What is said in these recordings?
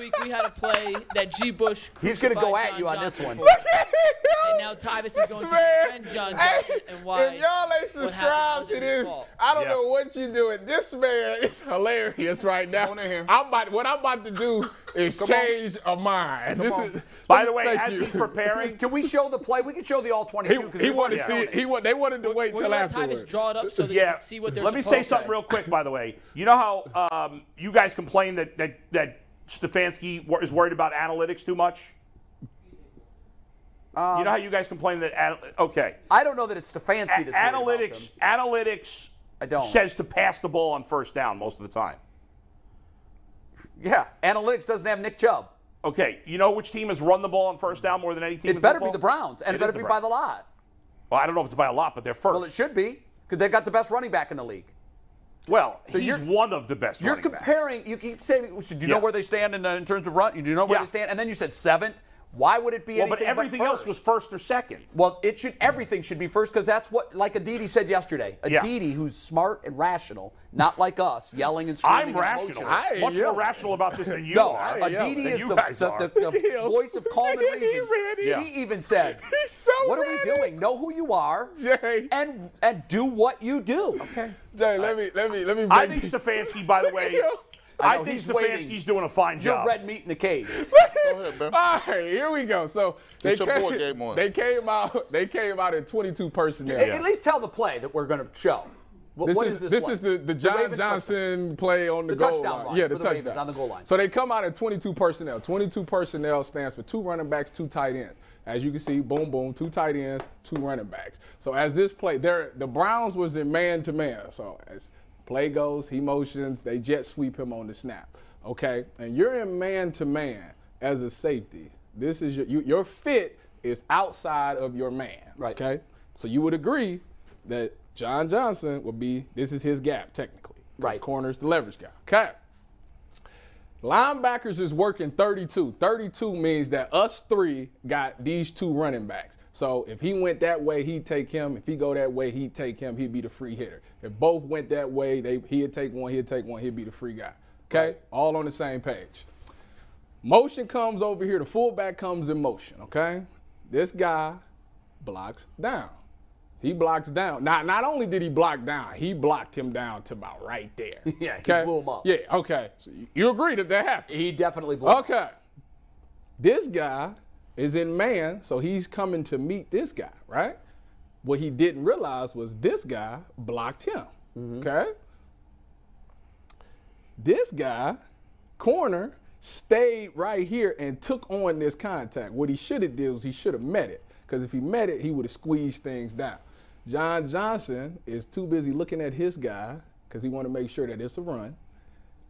week we had a play that G. Bush. He's gonna go at John you on Johnson this one. And now Tyvis is going to defend John hey, and why. If y'all ain't what subscribed to this. I don't Yeah. know what you're doing. This man is hilarious right now. on in here. I'm about, what I'm about to do is change a mind. This on. is, By the way, thank as you. he's preparing, Can we show the play? We can show the all 22. he, 'cause he wanted to see it. He wa- they wanted to wait We're till gonna let afterwards. Tyvis draw it up so they yeah. can see what they're Let me say something real quick. By the way, you know how um, you guys complain that that that Stefanski is worried about analytics too much. Um, you know how you guys complain that okay. I don't know that it's Stefanski that's about analytics analytics I don't. says to pass the ball on first down most of the time. Yeah, analytics doesn't have Nick Chubb. Okay, you know which team has run the ball on first down more than any team? It better be the Browns, and it, It better be by the lot. Well, I don't know if it's by a lot, but they're first. Well, it should be because they've got the best running back in the league. Well, he's you're- one of the best. You're running backs. comparing. You keep saying, do you Yeah. know where they stand in, the, in terms of run? Do you know where Yeah. they stand? And then you said seventh. Why would it be Well, anything but everything else first? was first or second. Well, it should. Everything should be first because that's what, like Aditi said yesterday. Yeah. Aditi, who's smart and rational, not like us, yelling and screaming. I'm rational. I ain't Much more rational about this than you No, are. ain't Aditi Than is the, the, the, the voice of calm and reason. ready. Yeah. She even said, He's so "What are we doing? Know who you are, Jay. and and do what you do." Okay. Jay, let me let me let me. I break think this- Stefanski, by the way, I I, know, think he's. Stefanski's doing a fine You're job. red meat in the cage. Go ahead, man. All right, here we go. So they your came, board game on. they came out. They came out in 22 personnel. At- At least tell the play that we're going to show. What, This what is, this? this play? is the, the John Ravens Johnson play on the, The goal touchdown line. line Yeah, the the touchdown Ravens on the goal line. So they come out in 22 personnel. 22 personnel stands for two running backs, two tight ends. As you can see, boom, boom, two tight ends, two running backs. So as this play, there the Browns was in man to man. So as play goes, he motions, they jet sweep him on the snap. Okay, and you're in man to man as a safety. This is your you, your fit is outside of your man. Right. Okay, so you would agree that John Johnson would be this is his gap technically. Right. Corners the leverage guy. Okay. Linebackers is working 32. 32 means that us three got these two running backs. So if he went that way, he'd take him. If he go that way, he'd take him. He'd be the free hitter. If both went that way, they he'd take one, he'd take one, he'd be the free guy. Okay? All on the same page. Motion comes over here, the fullback comes in motion, okay? This guy blocks down. He blocks down. Not not only did he block down, he blocked him down to about right there. Yeah, he okay? blew him up. Yeah, okay. So you- you agree that that happened. He definitely blew. Okay. This guy is in man, so he's coming to meet this guy, right? What he didn't realize was this guy blocked him. Mm-hmm. Okay? This guy, corner, stayed right here and took on this contact. What he should have did was he should have met it. Because if he met it, he would have squeezed things down. John Johnson is too busy looking at his guy because he want to make sure that it's a run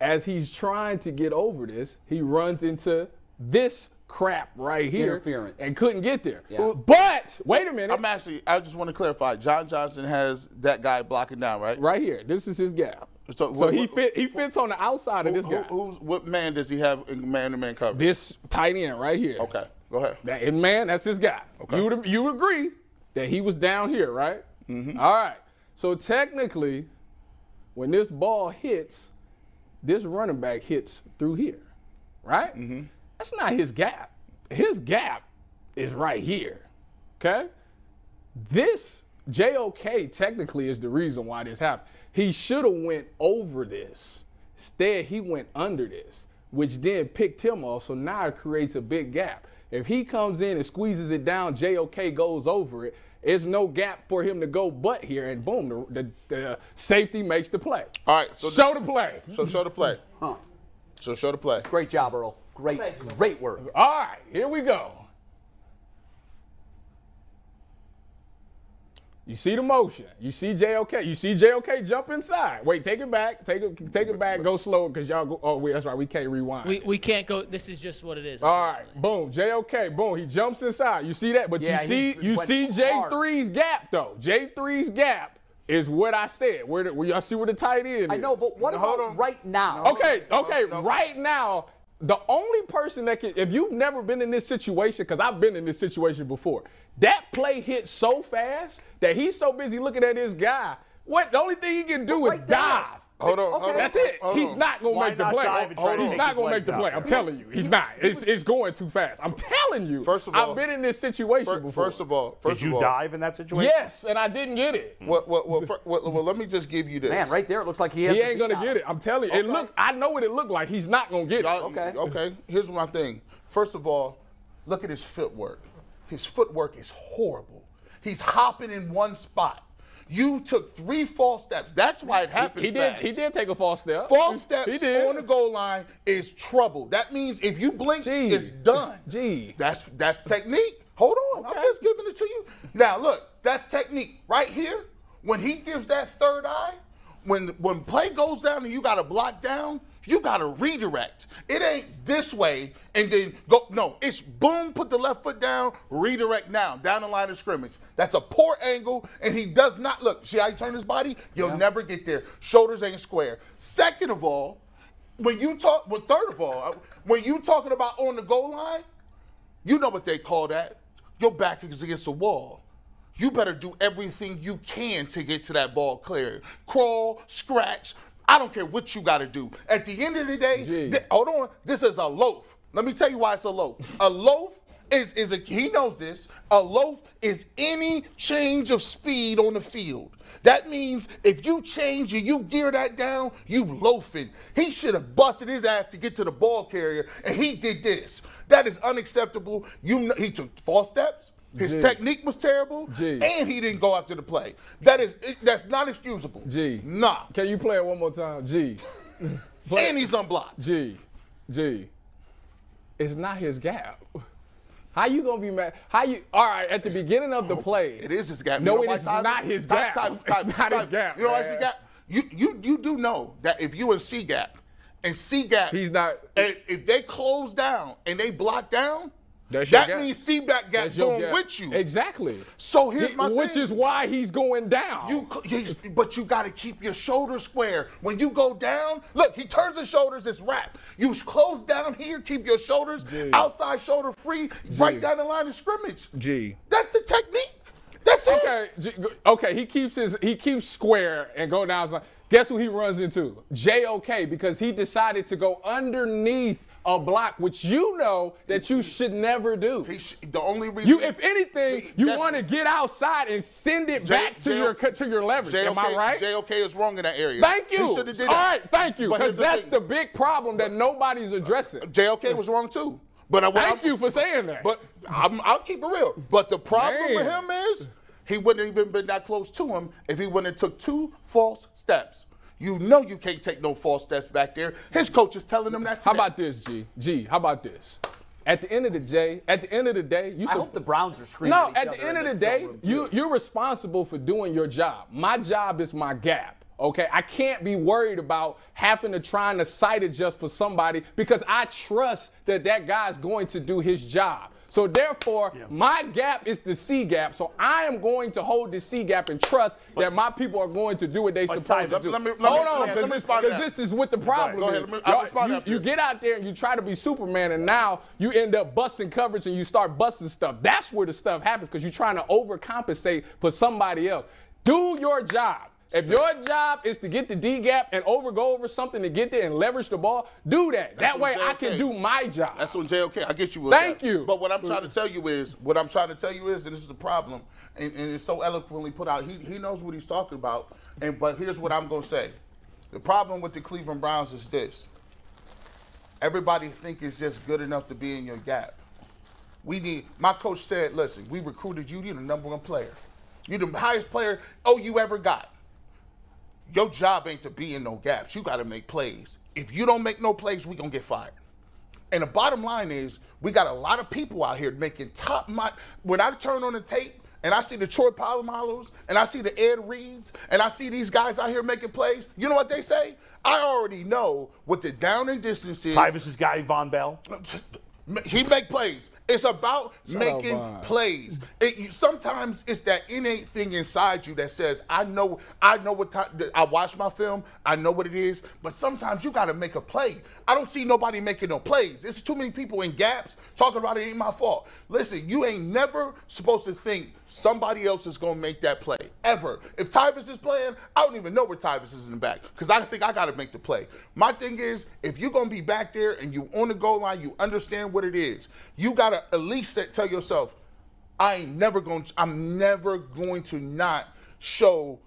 as he's trying to get over this, he runs into this crap right here Interference. and couldn't get there. Yeah. But wait a minute, I'm actually. I just want to clarify. John Johnson has that guy blocking down, right? right here. This is his gap. So So, what- he what- fit. He fits on the outside of this Who- guy. who's what man does he have in man-to-man coverage? This tight end right here. Okay, go ahead. That and man, that's his guy. Okay. You would you agree that he was down here, right? Mm-hmm. All right. So technically, when this ball hits, this running back hits through here, right? Mm-hmm. That's not his gap. His gap is right here. Okay? This JOK technically is the reason why this happened. He should have went over this. Instead, he went under this, which then picked him off. So now it creates a big gap. If he comes in and squeezes it down, JOK goes over it. There's no gap for him to go but here, and boom, the, the, the safety makes the play. All right, so Show the play. So show the play. Huh. So show the play. Great job, Earl. Great, great work. All right, here we go. You see the motion. You see JOK. You see JOK jump inside. Wait, take it back. Take it, take it back. Go slow because y'all go. Oh, wait, that's right. We can't rewind. We, we can't go. This is just what it is. All right, boom. JOK, boom. He jumps inside. You see that? But Yeah, you see, you see. J3's gap though. J3's gap is what I said. Where, the, where y'all see where the tight end I know, but what Hold about on. right now? Okay, okay, right now, the only person that can, if you've never been in this situation, because I've been in this situation before, that play hit so fast that he's so busy looking at his guy. What the only thing he can do is right dive. Hold on, hold on. That's it. hold he's on. not gonna Why make the play. dive and try to He's not gonna make legs the out? play. I'm telling you, he's not. It's, it's going too fast. I'm telling you. First of all- I've been in this situation Fir- before. First of all, first Did you of all, dive in that situation? yes, and I didn't get it. Well, well, well, fir- well, well, let me just give you this. Man, right there, it looks like he has. He ain't gonna now. get it. I'm telling you. It look. I know what it looked like. He's not gonna get it. Y'all- Okay. Okay. Here's my thing. First of all, look at his footwork. His footwork is horrible. He's hopping in one spot. You took three false steps. That's why it happens. He did. He did take a false step. False steps He on the goal line is trouble. That means if you blink, Gee. it's done. Gee. That's that's technique. Hold on, I'm just giving it to you. Now look, that's technique right here. When he gives that third eye, when when play goes down and you got to block down, you got to redirect. It ain't this way and then go. No, it's boom, put the left foot down, redirect now, down the line of scrimmage. That's a poor angle, and he does not look. See how he turned his body? You'll never get there. Shoulders ain't square. Second of all, when you talk, well, third of all, when you talking about on the goal line, you know what they call that. Your back is against the wall. You better do everything you can to get to that ball clear. Crawl, scratch. I don't care what you got to do. At the end of the day, thi- hold on. This is a loaf. Let me tell you why it's a loaf. A loaf is is a he knows this. A loaf is any change of speed on the field. That means if you change and you gear that down, you loafing. He should have busted his ass to get to the ball carrier, and he did this. That is unacceptable. You he took false steps. His Gee. technique was terrible, Gee. and he didn't go after the play. That is that's not excusable. G. Nah. Can you play it one more time? G. And he's unblocked. G. G. It's not his gap. How you gonna be mad? How you? All right, at the beginning of the oh, play, It is his gap. No, it is not his gap. It's not his gap, You know why it's his gap? You you you do know that if you in C gap and C gap, He's not- if they close down and they block down, That's that means C back gap That's your going with you. Exactly. So here's He- my which thing. is why he's going down. You, but you got to keep your shoulders square. When you go down, look, he turns his shoulders, it's wrap. You close down here, keep your shoulders Gee. outside shoulder free, right down the line of scrimmage. G. That's the technique. That's it. Okay, G- okay. He keeps his he keeps square and go down. Guess who he runs into? JOK because he decided to go underneath a block, which you know that you should never do. He sh- the only reason You, if anything, He- you want to get outside and send it J- back to J- your to your leverage. Am I right? JOK is wrong in that area. Thank you. All that. right, thank you, because that's thing. the big problem that nobody's uh, addressing. JOK was wrong too. But I, Thank I'm- you for saying that. But I'm, I'll keep it real. But the problem with him is he wouldn't have even been that close to him if he wouldn't have took two false steps. You know you can't take no false steps back there. His coach is telling him that. How about this, G? G, how about this? At the end of the day, at the end of the day, you I sup- hope the Browns are screaming. No, each at other the end of the film day, you you're responsible for doing your job. My job is my gap. Okay, I can't be worried about having to trying to sight adjust for somebody because I trust that that guy's going to do his job. So therefore, my gap is the C gap. So I am going to hold the C gap and trust that my people are going to do what they But supposed Ty, to do. let me- let hold let on, let me because to this is what the problem ahead, is. me- you, you get out there and you try to be Superman, and now you end up busting coverage and you start busting stuff. That's where the stuff happens because you're trying to overcompensate for somebody else. Do your job. If your job is to get the D gap and over go over something to get there and leverage the ball, do that. that what way I can do my job. That's on JOK. I get you. With Thank that. you. But what I'm trying to tell you is, what I'm trying to tell you is, and this is the problem, and, and it's so eloquently put out. He, he knows what he's talking about. And but here's what I'm gonna say: the problem with the Cleveland Browns is this. Everybody think it's just good enough to be in your gap. We need. My coach said, "Listen, we recruited you. You're the number one player. You're the highest player oh you ever got. Your job ain't to be in no gaps. You got to make plays. If you don't make no plays, we gonna get fired." And the bottom line is, we got a lot of people out here making top. Mi- when I turn on the tape and I see the Troy Polamalos and I see the Ed Reeds and I see these guys out here making plays, you know what they say? I already know what the down and distance is. Tyvis's guy Vonn Bell. He make plays. It's about out, making plays. It, sometimes it's that innate thing inside you that says, "I know, I know what time." I watch my film. I know what it is. But sometimes you got to make a play. I don't see nobody making no plays. It's too many people in gaps talking about it ain't my fault. Listen, you ain't never supposed to think somebody else is gonna make that play ever. If Tyvis is playing, I don't even know where Tyvis is in the back because I think I got to make the play. My thing is, if you're gonna be back there and you on the goal line, you understand what it is. You gotta at least tell yourself, I ain't never going. to I'm never going to not show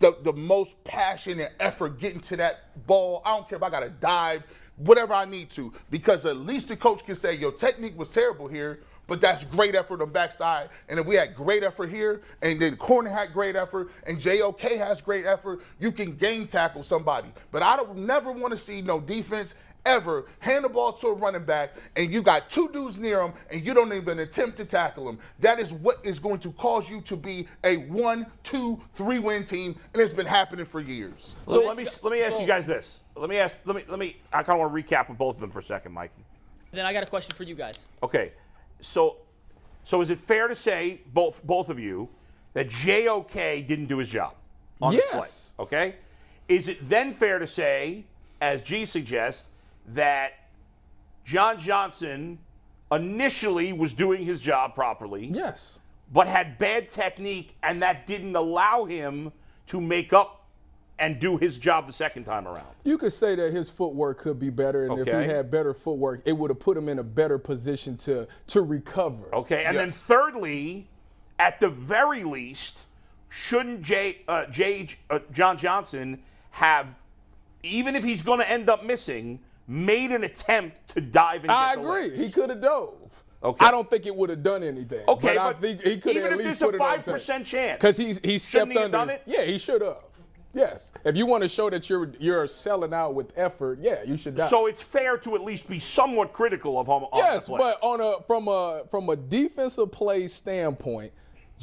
the the most passion and effort getting to that ball. I don't care if I got to dive, whatever I need to, because at least the coach can say your technique was terrible here. But that's great effort on backside. And if we had great effort here, and then corner had great effort, and JOK has great effort, you can game tackle somebody. But I don't never want to see no defense ever hand the ball to a running back and you got two dudes near him and you don't even attempt to tackle him. That is what is going to cause you to be a one, two, three win team, and it's been happening for years. So let me let me ask you guys this. Let me ask. Let me let me. I kind of want to recap with both of them for a second, Mikey. Then I got a question for you guys. Okay, so so is it fair to say both both of you that JOK didn't do his job on Yes. this play? Okay, is it then fair to say, as G suggests, that John Johnson initially was doing his job properly, Yes. but had bad technique, and that didn't allow him to make up and do his job the second time around? You could say that his footwork could be better, and if he had better footwork, it would have put him in a better position to to recover. Okay, and then thirdly, at the very least, shouldn't Jay, uh, Jay uh, John Johnson have, even if he's going to end up missing, made an attempt to dive and I get agree. legs? He could have dove. Okay. I don't think it would have done anything. Okay, but, I but think he could even at if least there's a put it on 5% chance, because he's he stepped he under. done his- it? Yeah, he should have. Yes, if you want to show that you're you're selling out with effort, yeah, you should. Die. So it's fair to at least be somewhat critical of him. on Yes, but on a from a from a defensive play standpoint,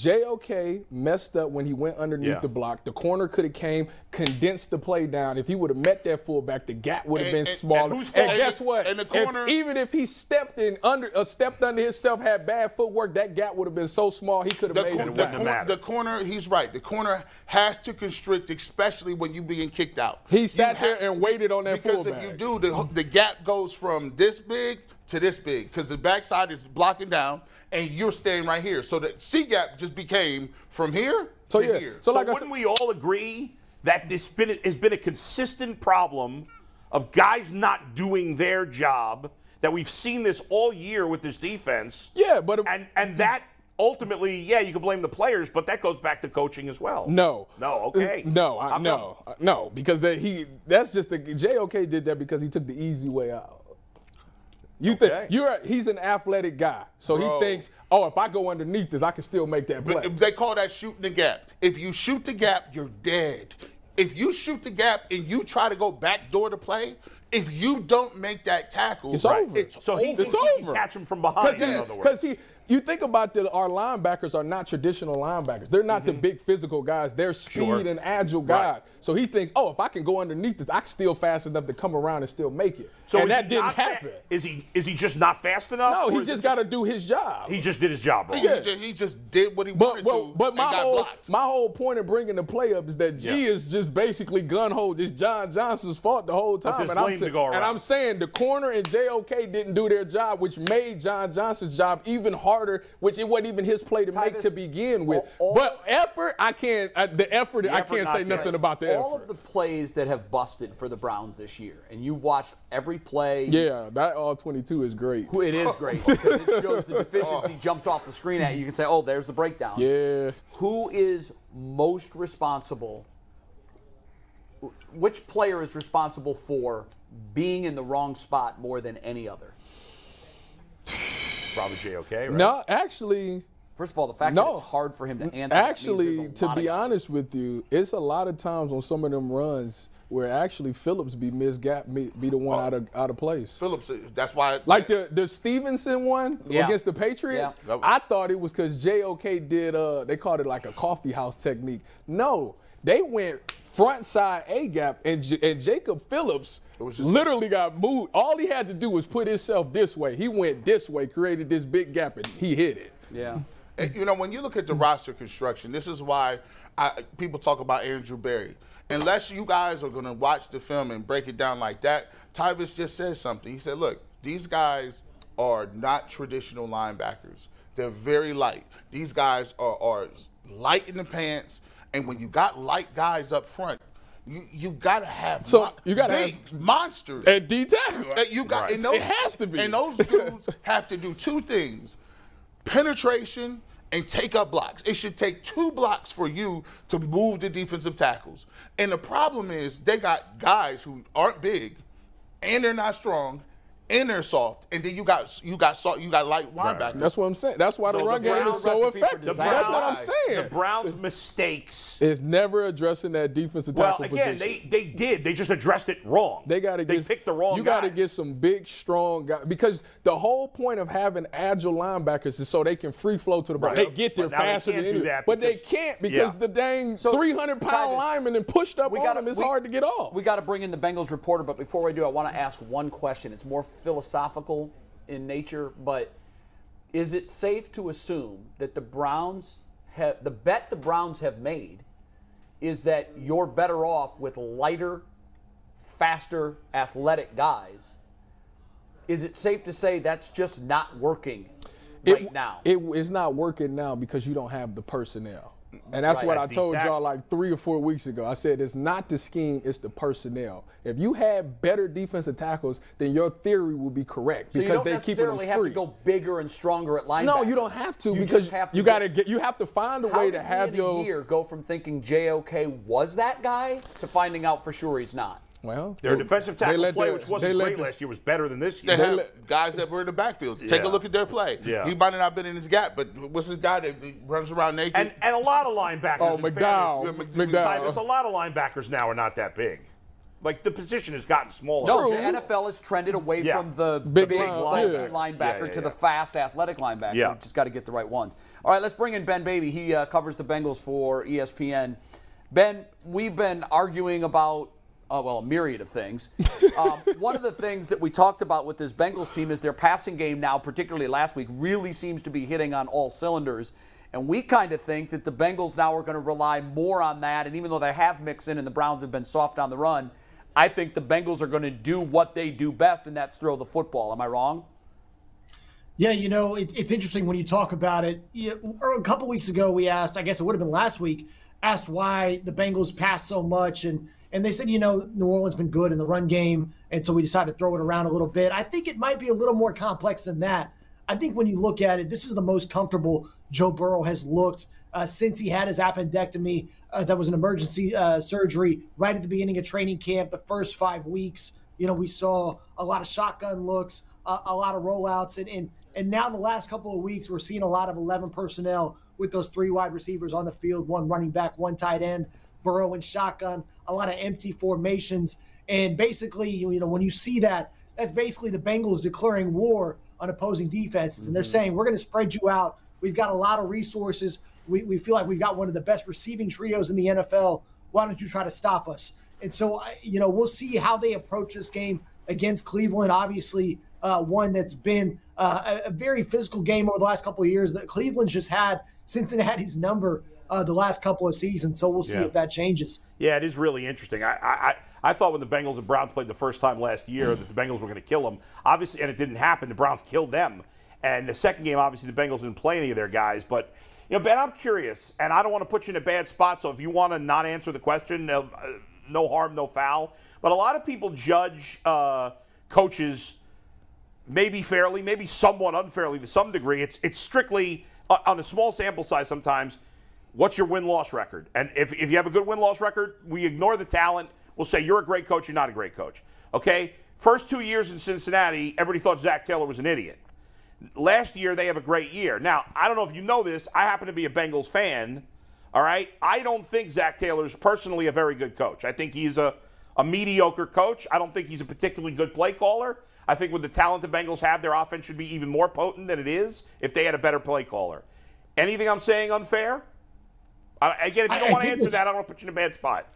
JOK messed up when he went underneath Yeah. the block. The corner could have came, condensed the play down. If he would have met that fullback, the gap would have been and- smaller. and And, whose guess what? And the If- corner- even if he stepped in under uh, stepped under himself, had bad footwork, that gap would have been so small he could have made cor- it. the, wouldn't have cor- the corner, he's right. The corner has to constrict, especially when you're being kicked out. He You sat there and waited on that because fullback. Because if you do, the, the gap goes from this big to this big because the backside is blocking down, and you're staying right here. So the C gap just became from here So, to yeah. here. So, So like wouldn't said- we all agree that this been, has been a consistent problem of guys not doing their job? That we've seen this all year with this defense. Yeah, but and and that ultimately, yeah, you can blame the players, but that goes back to coaching as well. No. No, okay. Uh, No, I, no, uh, no, because the, he that's just the JOK did that because he took the easy way out. You Okay. think you're he's an athletic guy, so Bro. he thinks, oh, if I go underneath this, I can still make that play. But they call that shooting the gap. If you shoot the gap, you're dead. If you shoot the gap and you try to go back door to play, if you don't make that tackle, It's over. It's So he over. thinks he can catch him from behind. In other words, Because he, you think about that our linebackers are not traditional linebackers. They're not the big physical guys. They're speed Mm-hmm. Sure. and agile Right. guys. So he thinks, oh, if I can go underneath this, I can still fast enough to come around and still make it. so and that didn't not fa- happen. Is he is he just not fast enough? no, he just got to do his job. He just did his job wrong. He, just, he just did what he But wanted but, to but and my got whole blocked. my whole point of bringing the play up is that G Yeah. is just basically gun hold. It's John Johnson's fault the whole time. there's and, I'm blame to sa- go and. I'm saying the corner and JOK didn't do their job, which made John Johnson's job even harder. Which it wasn't even his play to make to begin with. all- all- but effort, I can't. I, the effort, I effort can't say nothing about the All effort. of the plays that have busted for the Browns this year, and you've watched every play. yeah, that all 22 is great. It is great because it shows the deficiency jumps off the screen at you. You can say, "Oh, there's the breakdown." Yeah. Who is most responsible? Which player is responsible for being in the wrong spot more than any other? Probably JOK, right? No, actually, First of all, the fact that it's hard for him to answer. Actually, to be guys. honest with you, it's a lot of times on some of them runs where actually Phillips be misgap be, be the one out of out of place. Phillips, that's why. Like the the Stevenson one Yeah. against the Patriots, Yeah. I thought it was because JOK did uh they called it like a coffee house technique. No, They went front side A gap, and, J- and Jacob Phillips was just- literally got moved. All he had to do was put himself this way. He went this way, created this big gap, and he hit it. Yeah. And, you know, when you look at the roster construction, this is why I, people talk about Andrew Berry. Unless you guys are going to watch the film and break it down like that, Tyvis just said something. He said, look, these guys are not traditional linebackers. They're very light. These guys are, are light in the pants. And when you got light guys up front, you, you got to have So, mon- you gotta big have- monsters. And D tackle. You got Right. and those, It has to be. And those dudes have to do two things: penetration and take up blocks. It should take two blocks for you to move the defensive tackles. And the problem is they got guys who aren't big, and they're not strong, and they're soft. And then you got you got soft, you got light linebackers. That's what I'm saying. That's why the So run the game is so effective. disaster. That's what I'm saying. The Browns' mistakes. is never addressing that defensive Well, tackle again, position. they they did. They just addressed it wrong. They got to They get. picked the wrong. You got to get some big, strong guys because the whole point of having agile linebackers is so they can free flow to the ball. Right. They get there But they faster can't than do anyone. that But they can't because Yeah. the dang So, 300 pound Titus, lineman and pushed up we on gotta- him. It's we- hard to get off. We got to bring in the Bengals reporter, but before we do, I want to ask one question. It's more philosophical in nature, but is it safe to assume that the Browns have the bet the Browns have made is that you're better off with lighter, faster, athletic guys? Is it safe to say that's just not working right it, now? It's not working now because you don't have the personnel. And that's Right. what I told y'all like three or four weeks ago. I said it's not the scheme, it's the personnel. If you had better defensive tackles, then your theory would be correct so because they keep them necessarily have to go bigger and stronger at linebacker. no, you don't have to You because have to you got to get you have to find a How way to have your year go from thinking JOK was that guy to finding out for sure he's not? Well. Their they- defensive they tackle let play, their- which wasn't great the- last year, was better than this They year. have let- guys that were in the backfield. Take a look at their play. Yeah. He might not have been in his gap, but what's his guy that runs around naked? and and a lot of linebackers. Oh, in McDowell. fairness, McDowell. Tyvis, a lot of linebackers now are not that big. Like the position has gotten smaller. No, True. the NFL has trended away Yeah. from the Big big, line- bulky yeah. linebacker Yeah, yeah, to the fast, athletic linebacker. Yeah. You just got to get the right ones. All right, let's bring in Ben Baby. He uh, covers the Bengals for ESPN. Ben, we've been arguing about, uh, well, a myriad of things. um, one of the things that we talked about with this Bengals team is their passing game now, particularly last week, really seems to be hitting on all cylinders. And we kind of think that the Bengals now are going to rely more on that. And even though they have Mixon and the Browns have been soft on the run, I think the Bengals are going to do what they do best, and that's throw the football. Am I wrong? Yeah, you know, it, it's interesting when you talk about it. You, a couple weeks ago, we asked, I guess it would have been last week, asked why the Bengals pass so much. And, and they said, you know, New Orleans been good in the run game. And so we decided to throw it around a little bit. I think it might be a little more complex than that. I think when you look at it, this is the most comfortable Joe Burrow has looked uh, since he had his appendectomy. Uh, that was an emergency uh, surgery right at the beginning of training camp, the first five weeks. You know, we saw a lot of shotgun looks, uh, a lot of rollouts, and, and and now the last couple of weeks, we're seeing a lot of 11 personnel with those three wide receivers on the field, one running back, one tight end, Burrow and shotgun, a lot of empty formations. And basically, you know, when you see that, that's basically the Bengals declaring war on opposing defenses. And they're saying, we're going to spread you out. We've got a lot of resources. We, we feel like we've got one of the best receiving trios in the NFL. Why don't you try to stop us? And so, you know, we'll see how they approach this game against Cleveland. Obviously, uh, one that's been uh, a, a very physical game over the last couple of years that Cleveland's just had Cincinnati's number uh, the last couple of seasons. So we'll see Yeah. if that changes. Yeah, it is really interesting. I, I, I- thought when the Bengals and Browns played the first time last year that the Bengals were going to kill them. Obviously, and it didn't happen. The Browns killed them. And the second game, obviously, the Bengals didn't play any of their guys. But, you know, Ben, I'm curious, and I don't want to put you in a bad spot. So if you want to not answer the question, uh, no harm, no foul. But a lot of people judge uh, coaches maybe fairly, maybe somewhat unfairly to some degree. It's it's strictly uh, on a small sample size sometimes. What's your win loss record? And if, if you have a good win loss record, we ignore the talent. We'll say you're a great coach, you're not a great coach. Okay? First two years in Cincinnati, everybody thought Zac Taylor was an idiot. Last year, they have a great year. Now, I don't know if you know this. I happen to be a Bengals fan. All right? I don't think Zac Taylor is personally a very good coach. I think he's a, a mediocre coach. I don't think he's a particularly good play caller. I think with the talent the Bengals have, their offense should be even more potent than it is if they had a better play caller. Anything I'm saying unfair? Again, if you don't want to answer that- that, I don't want to put you in a bad spot.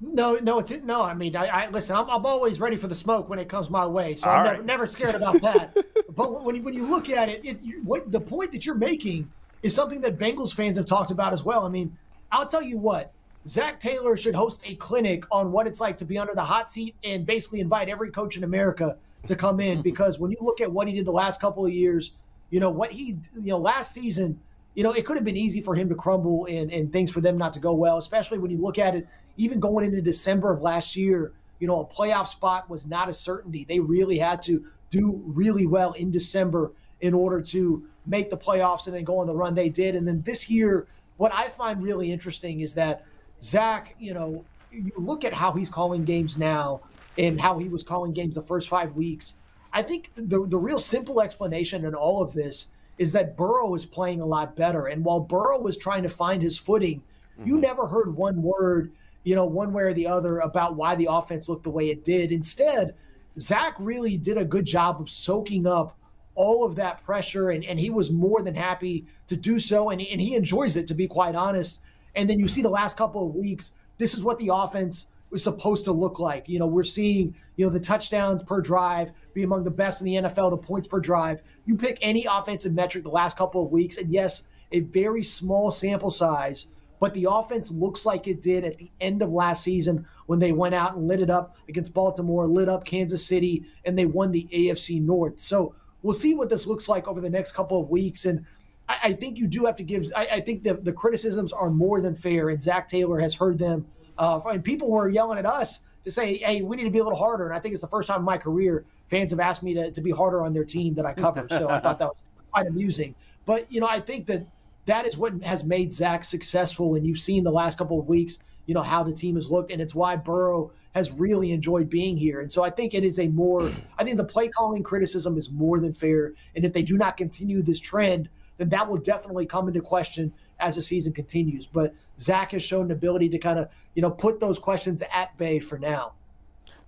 No, no, it's no. I mean, I, I listen. I'm, I'm always ready for the smoke when it comes my way, so All I'm right. never, never scared about that. but when you, when you look at it, it you, what the point that you're making is something that Bengals fans have talked about as well. I mean, I'll tell you what. Zac Taylor should host a clinic on what it's like to be under the hot seat and basically invite every coach in America to come in because when you look at what he did the last couple of years, you know what he you know last season you know, it could have been easy for him to crumble and, and things for them not to go well, especially when you look at it, even going into December of last year, you know, a playoff spot was not a certainty. They really had to do really well in December in order to make the playoffs and then go on the run they did. And then this year, what I find really interesting is that Zac, you know, you look at how he's calling games now and how he was calling games the first five weeks. I think the, the real simple explanation in all of this is that Burrow is playing a lot better. And while Burrow was trying to find his footing, you mm-hmm. never heard one word, you know, one way or the other about why the offense looked the way it did. Instead, Zac really did a good job of soaking up all of that pressure, and, and he was more than happy to do so. And and he enjoys it, to be quite honest. And then you see the last couple of weeks, this is what the offense was supposed to look like. You know, we're seeing, you know, the touchdowns per drive be among the best in the NFL, the points per drive. You pick any offensive metric the last couple of weeks, and yes, a very small sample size, but the offense looks like it did at the end of last season when they went out and lit it up against Baltimore, lit up Kansas City, and they won the AFC North. So we'll see what this looks like over the next couple of weeks. And I, think you do have to give, I, I think the, the criticisms are more than fair, and Zac Taylor has heard them. Uh, and people were yelling at us to say, hey, we need to be a little harder. And I think it's the first time in my career fans have asked me to, to be harder on their team that I cover. So I thought that was quite amusing. But, you know, I think that that is what has made Zac successful. And you've seen the last couple of weeks, you know, how the team has looked. And it's why Burrow has really enjoyed being here. And so I think it is a more, I think the play calling criticism is more than fair. And if they do not continue this trend, then that will definitely come into question as the season continues. But Zac has shown an ability to kind of, you know, put those questions at bay for now.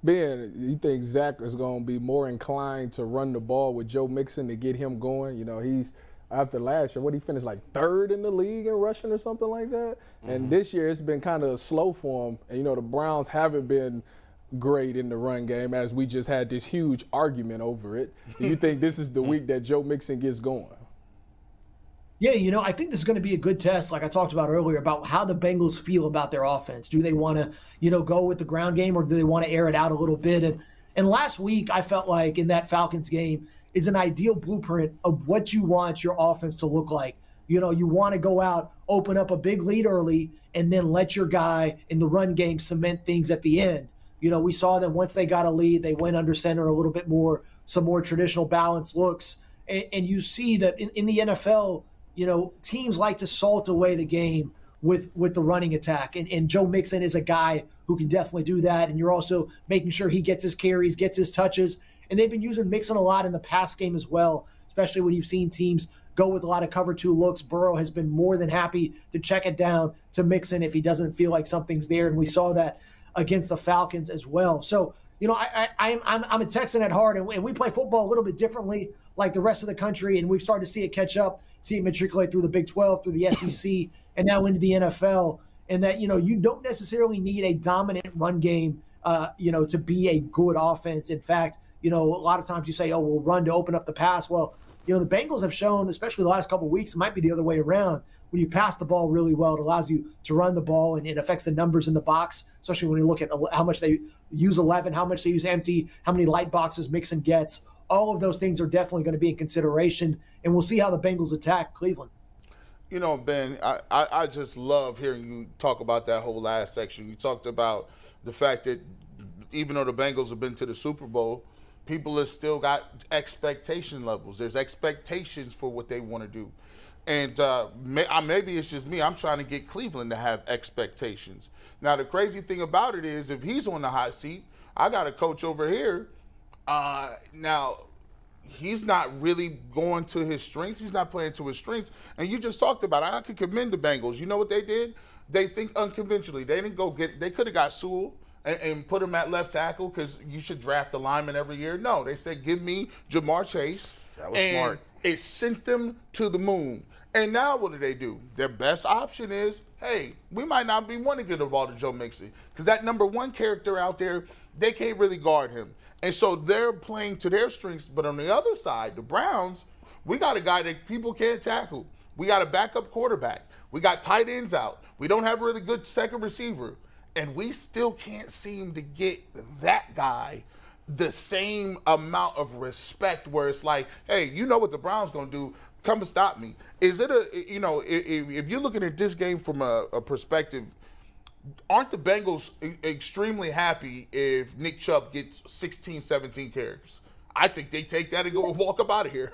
Ben, you think Zac is going to be more inclined to run the ball with Joe Mixon to get him going? You know, he's after last year, what he finished like third in the league in rushing or something like that. And mm-hmm. this year it's been kind of slow for him. And you know, the Browns haven't been great in the run game as we just had this huge argument over it. Do you think this is the week that Joe Mixon gets going? Yeah, you know, I think this is going to be a good test, like I talked about earlier, about how the Bengals feel about their offense. Do they want to, you know, go with the ground game or do they want to air it out a little bit? And and last week, I felt like in that Falcons game is an ideal blueprint of what you want your offense to look like. You know, you want to go out, open up a big lead early, and then let your guy in the run game cement things at the end. You know, we saw that once they got a lead, they went under center a little bit more, some more traditional balance looks. And, and you see that in, in the NFL, you know, teams like to salt away the game with with the running attack. And, and Joe Mixon is a guy who can definitely do that. And you're also making sure he gets his carries, gets his touches. And they've been using Mixon a lot in the pass game as well, especially when you've seen teams go with a lot of cover two looks. Burrow has been more than happy to check it down to Mixon if he doesn't feel like something's there. And we saw that against the Falcons as well. So, you know, I, I, I'm, I'm a Texan at heart, and we play football a little bit differently like the rest of the country. And we've started to see it catch up, see it matriculate through the Big 12, through the SEC, and now into the NFL. And that, you know, you don't necessarily need a dominant run game, uh, you know, to be a good offense. In fact, you know, a lot of times you say, oh, we'll run to open up the pass. Well, you know, the Bengals have shown, especially the last couple of weeks, it might be the other way around. When you pass the ball really well, it allows you to run the ball and it affects the numbers in the box, especially when you look at how much they use 11, how much they use empty, how many light boxes Mixon gets. All of those things are definitely going to be in consideration, and we'll see how the Bengals attack Cleveland. You know, Ben, I, I, I just love hearing you talk about that whole last section. You talked about the fact that even though the Bengals have been to the Super Bowl, people have still got expectation levels. There's expectations for what they want to do. And uh, may, uh, maybe it's just me. I'm trying to get Cleveland to have expectations. Now, the crazy thing about it is, if he's on the hot seat, I got a coach over here. Uh, now, he's not really going to his strengths. He's not playing to his strengths. And you just talked about it. I could commend the Bengals. You know what they did? They think unconventionally. They didn't go get. They could have got Sewell and, and put him at left tackle because you should draft a lineman every year. No, they said give me Ja'Marr Chase. That was and smart. It sent them to the moon. And now what do they do? Their best option is, hey, we might not be wanting to get the ball to Joe Mixon because that number one character out there, they can't really guard him. And so they're playing to their strengths. But on the other side, the Browns, we got a guy that people can't tackle. We got a backup quarterback. We got tight ends out. We don't have a really good second receiver. And we still can't seem to get that guy the same amount of respect where it's like, hey, you know what the Browns going to do. Come and stop me. Is it a, you know, if, if you're looking at this game from a, a perspective, aren't the Bengals e- extremely happy if Nick Chubb gets 16, 17 carries? I think they take that and go walk up out of here.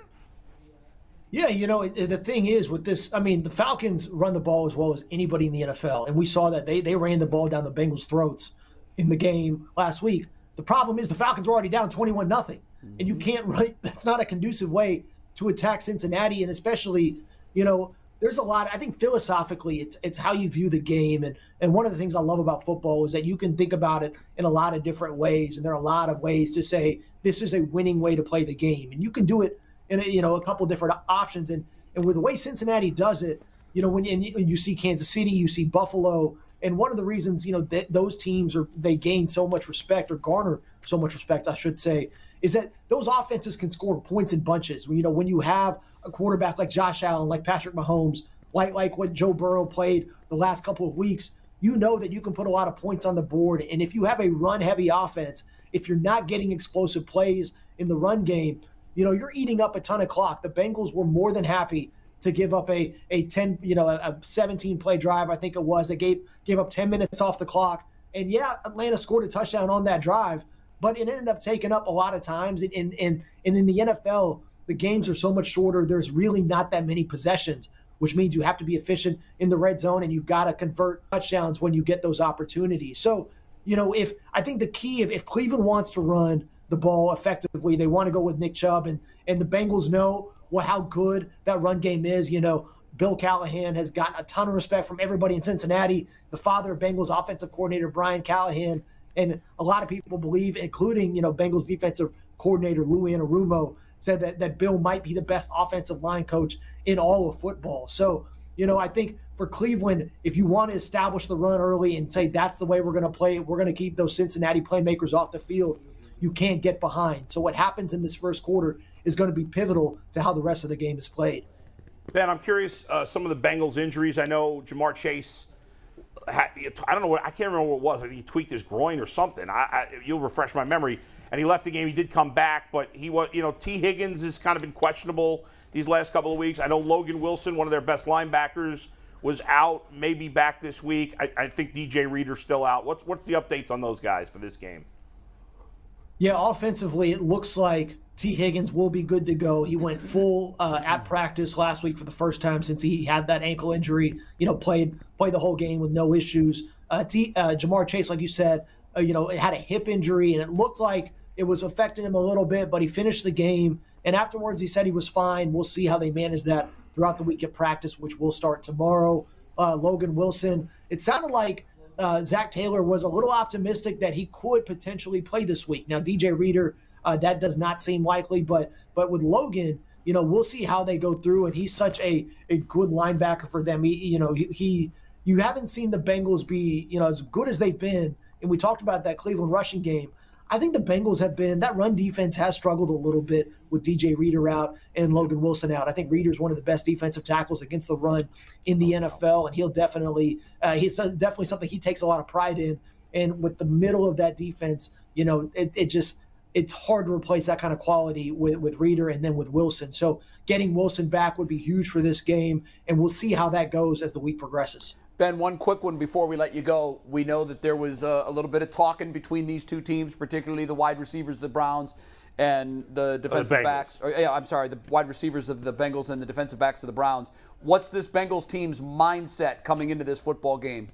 Yeah, you know, the thing is with this, I mean, the Falcons run the ball as well as anybody in the NFL. And we saw that they, they ran the ball down the Bengals' throats in the game last week. The problem is the Falcons are already down 21 nothing. And you mm-hmm. can't really, that's not a conducive way to attack Cincinnati. And especially, you know, there's a lot, I think philosophically, it's it's how you view the game. And, and one of the things I love about football is that you can think about it in a lot of different ways. And there are a lot of ways to say this is a winning way to play the game. And you can do it in a, you know a couple different options. And and with the way Cincinnati does it, you know when you, you see Kansas City, you see Buffalo, and one of the reasons you know that those teams are they gain so much respect or garner so much respect, I should say, is that those offenses can score points in bunches. You know when you have a quarterback like Josh Allen, like Patrick Mahomes, like like what Joe Burrow played the last couple of weeks. You know that you can put a lot of points on the board, and if you have a run-heavy offense, if you're not getting explosive plays in the run game, you know, you're eating up a ton of clock. The Bengals were more than happy to give up a a 10, you know, a 17 play drive, I think it was. They gave gave up 10 minutes off the clock. And yeah, Atlanta scored a touchdown on that drive, but it ended up taking up a lot of times. And and and, in the NFL, the games are so much shorter. There's really not that many possessions, which means you have to be efficient in the red zone and you've got to convert touchdowns when you get those opportunities. So, you know, if I think the key if, if Cleveland wants to run the ball effectively. They want to go with Nick Chubb, and and the Bengals know what how good that run game is. You know, Bill Callahan has gotten a ton of respect from everybody in Cincinnati. The father of Bengals offensive coordinator Brian Callahan, and a lot of people believe, including you know Bengals defensive coordinator Lou Anarumo, said that that Bill might be the best offensive line coach in all of football. So you know, I think for Cleveland, if you want to establish the run early and say that's the way we're going to play, we're going to keep those Cincinnati playmakers off the field you can't get behind. So what happens in this first quarter is going to be pivotal to how the rest of the game is played. Ben, I'm curious. Uh, some of the Bengals injuries. I know Ja'Marr Chase. I don't know what I can't remember what it was. He tweaked his groin or something. I, I, you'll refresh my memory. And he left the game. He did come back, but he was. You know, Tee Higgins has kind of been questionable these last couple of weeks. I know Logan Wilson, one of their best linebackers, was out. Maybe back this week. I, I think DJ Reader's still out. What's what's the updates on those guys for this game? Yeah, offensively, it looks like Tee Higgins will be good to go. He went full uh, at practice last week for the first time since he had that ankle injury. You know, played played the whole game with no issues. Uh, T, uh, Ja'Marr Chase, like you said, uh, you know, it had a hip injury and it looked like it was affecting him a little bit, but he finished the game. And afterwards, he said he was fine. We'll see how they manage that throughout the week at practice, which will start tomorrow. Uh, Logan Wilson, it sounded like uh, Zac Taylor was a little optimistic that he could potentially play this week. Now, DJ Reader, uh, that does not seem likely, but but with Logan, you know, we'll see how they go through. And he's such a a good linebacker for them. He, you know, he, he you haven't seen the Bengals be you know as good as they've been. And we talked about that Cleveland rushing game. I think the Bengals have been that run defense has struggled a little bit with DJ Reader out and Logan Wilson out. I think Reader's one of the best defensive tackles against the run in the NFL, and he'll definitely uh, he's definitely something he takes a lot of pride in. And with the middle of that defense, you know, it, it just it's hard to replace that kind of quality with with Reader and then with Wilson. So getting Wilson back would be huge for this game, and we'll see how that goes as the week progresses. Ben, one quick one before we let you go. We know that there was a, a little bit of talking between these two teams, particularly the wide receivers of the Browns and uh, the defensive Bengals. backs. Or, yeah, I'm sorry, the wide receivers of the Bengals and the defensive backs of the Browns. What's this Bengals team's mindset coming into this football game?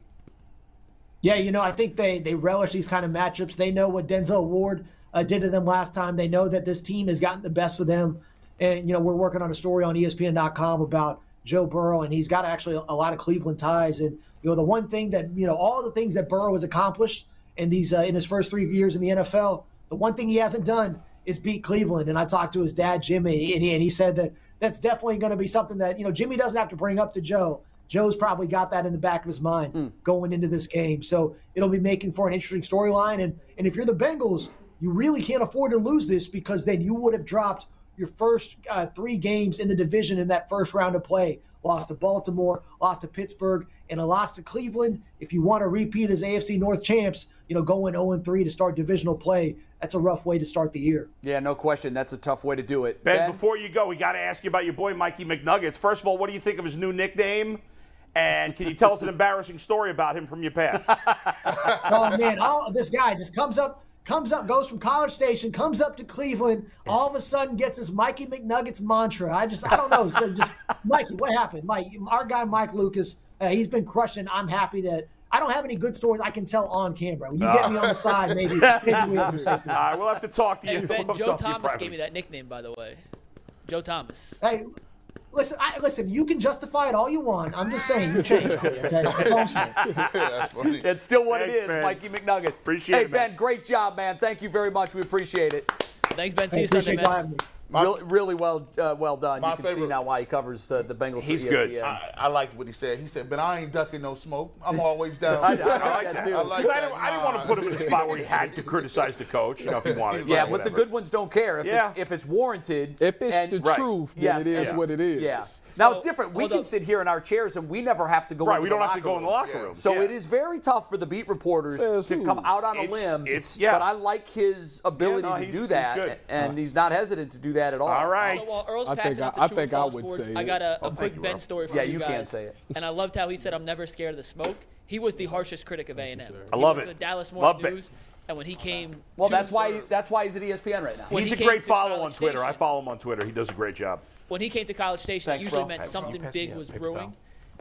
Yeah, you know, I think they they relish these kind of matchups. They know what Denzel Ward uh, did to them last time. They know that this team has gotten the best of them. And you know, we're working on a story on ESPN.com about Joe Burrow, and he's got actually a lot of Cleveland ties. And you know, the one thing that you know, all the things that Burrow has accomplished in these uh, in his first three years in the NFL, the one thing he hasn't done is beat Cleveland. And I talked to his dad, Jimmy, and he, and he said that that's definitely going to be something that you know Jimmy doesn't have to bring up to Joe. Joe's probably got that in the back of his mind going into this game. So it'll be making for an interesting storyline. And and if you're the Bengals, you really can't afford to lose this because then you would have dropped your first uh, three games in the division in that first round of play. Lost to Baltimore, lost to Pittsburgh, and a loss to Cleveland. If you want to repeat as AFC North champs, you know, going 0 3 to start divisional play, that's a rough way to start the year. Yeah, no question. That's a tough way to do it. Ben, before you go, we got to ask you about your boy Mikey McNuggets. First of all, what do you think of his new nickname? And can you tell us an embarrassing story about him from your past? oh man, all, this guy just comes up, comes up, goes from College Station, comes up to Cleveland, all of a sudden gets this Mikey McNuggets mantra. I just, I don't know. It's just, Mikey, what happened? Mike, our guy Mike Lucas, uh, he's been crushing. I'm happy that I don't have any good stories I can tell on camera. When you get me on the side, maybe, maybe we have to. All right, we'll have to talk to you. Hey, Ben, We'll Joe talk to you Thomas gave me that nickname, by the way. Joe Thomas. Hey, listen, I, listen. You can justify it all you want. I'm just saying you changed. Okay? That's all I'm saying. That's funny. It's still what Thanks, it is, man. Mikey McNuggets. Appreciate hey, it, Hey, Ben, great job, man. Thank you very much. We appreciate it. Thanks, Ben. See I you Sunday, man. Having me. My- really, really well, uh, well done. You can see now why he covers uh, the Bengals. He's for good. I, I liked what he said. He said, "But I ain't ducking no smoke. I'm always down." I, I I like like that that. too. I like Because I, didn't, I didn't want to put him in a spot where he had to criticize the coach, you know, if he wanted. yeah, Right, but the good ones don't care if, Yeah. it's, if it's warranted. If it's and- the Right. truth, then Yes, it is yeah. what it is. Yeah. Now So, it's different. We hold can up. sit here in our chairs and we never have to go. Right, into we don't have to go in the locker room. So it is very tough for the beat reporters to come out on a limb. it's- yeah. But I like his ability to do that, and he's not hesitant to do that at all. All right. So while Earl's I passing think I- the I think I would boards, say I got a, a oh, thank quick you, Ben story for you. Yeah, you you guys. can't say it. And I loved how he said, "I'm never scared of the smoke." He was the harshest critic of A&M. I love it. The Dallas Love Morning it. News, and when he came, Well, that's why that's why he's at ESPN right now. When He's he a great to follow on College Twitter. I follow him on Twitter. He does a great job. when he came to College Station, Thanks, it usually bro. meant something big was brewing.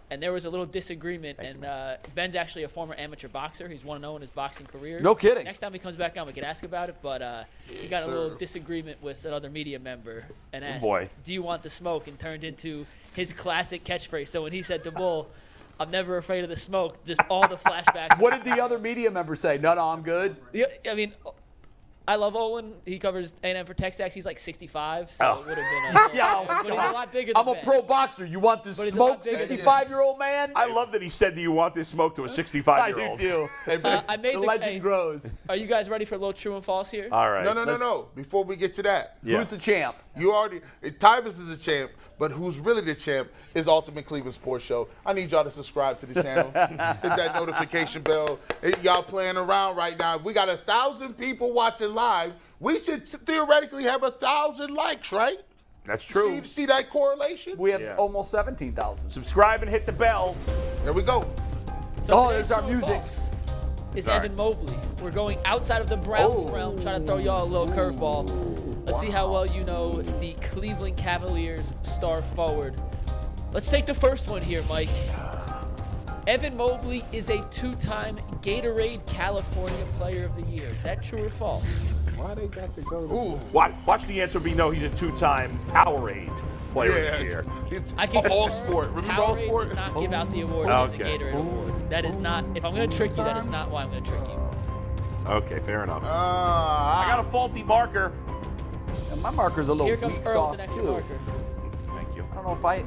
And there was a little disagreement, and uh, Ben's actually a former amateur boxer. He's 1 0 in his boxing career. No kidding. Next time he comes back on, we can ask about it. But uh, he got a little disagreement with another media member and asked, boy. Do you want the smoke? And turned into his classic catchphrase. So when he said to Bull, I'm never afraid of the smoke, just all the flashbacks. What did the other media member say? No, no, I'm good. Yeah, I mean, I love Owen. He covers A&M for Texas. He's like 65, so Oh. it would have been a, Yeah, but he's a lot bigger than I'm a Ben. pro boxer. You want to But he's a lot smoke, 65 year old man? I love that he said, that you want this smoke to a 65 I year do old?" too. Hey, Uh, I made The the, legend hey, grows. Are you guys ready for a little true and false here? All right. no, no, no, no. Before we get to that, Yeah. Who's the champ? you already Tyvis is a champ, but who's really the champ is Ultimate Cleveland Sports Show. I need y'all to subscribe to the channel, hit that notification bell. Y'all playing around right now. If we got a thousand people watching live, we should theoretically have a thousand likes, right? That's true. See, see that correlation? We have Yeah. almost 17,000. Subscribe and hit the bell. there we go. So Oh, today's there's our music. false Is Evan Mobley. We're going outside of the Browns Oh. realm, trying to throw y'all a little curveball. Let's see how well you know the Cleveland Cavaliers star forward. Let's take the first one here, Mike. Evan Mobley is a two-time Gatorade California Player of the Year. Is that true or false? Why they got to go to Ooh. Watch, watch the answer be no. He's a two-time Powerade Player of the Year. It's I can all sport. Remember all sport? does not give out the award as a Okay. Gatorade award. That is not. If I'm going to trick you, that is not why I'm going to trick you. Okay, fair enough. Uh, I got a faulty marker. And my marker's a little Here comes weak Earl sauce too. marker. Thank you. I don't know if I.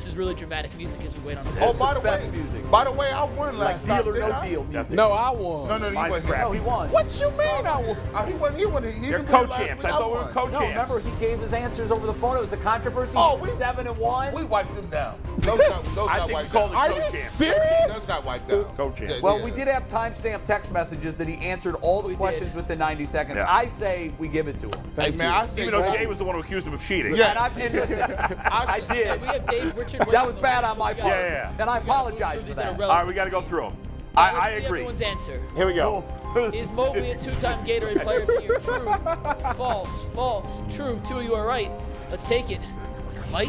This is really dramatic music as we wait on the Oh, by the the best way, music. by the way, I won Like last deal time. or no I? deal music. No, I won. No, no, you Mine's wasn't. No, he won. What you mean I won? Uh, he wasn't. He wasn't. He You're didn't win last co-champs. I thought we were co-champs. No, remember he gave his answers over the phone. It was a controversy. Oh, He we- seven and one. We wiped them down. Those got, those I got think wiped called Are you co-champs. Those got wiped down. Co-champs. Yeah, well, yeah. we did have timestamp text messages that he answered all the We questions did. within 90 seconds. Yeah. I say we give it to him. Hey Thank man, you. I say Even though Jay was the one who accused him of cheating. Yeah. And I and listen, I say- Yeah, did. we have Dave Richard. That was bad on on my the part. show. Yeah, yeah. And I We gotta move apologize for these in a that. All relative right, we got to go through them. All I, I agree. Everyone's answer. Here we go. Is Mobley a two-time Gatorade Player of the Year? True. False. False. True. Two of you are right. Let's take it. Mike.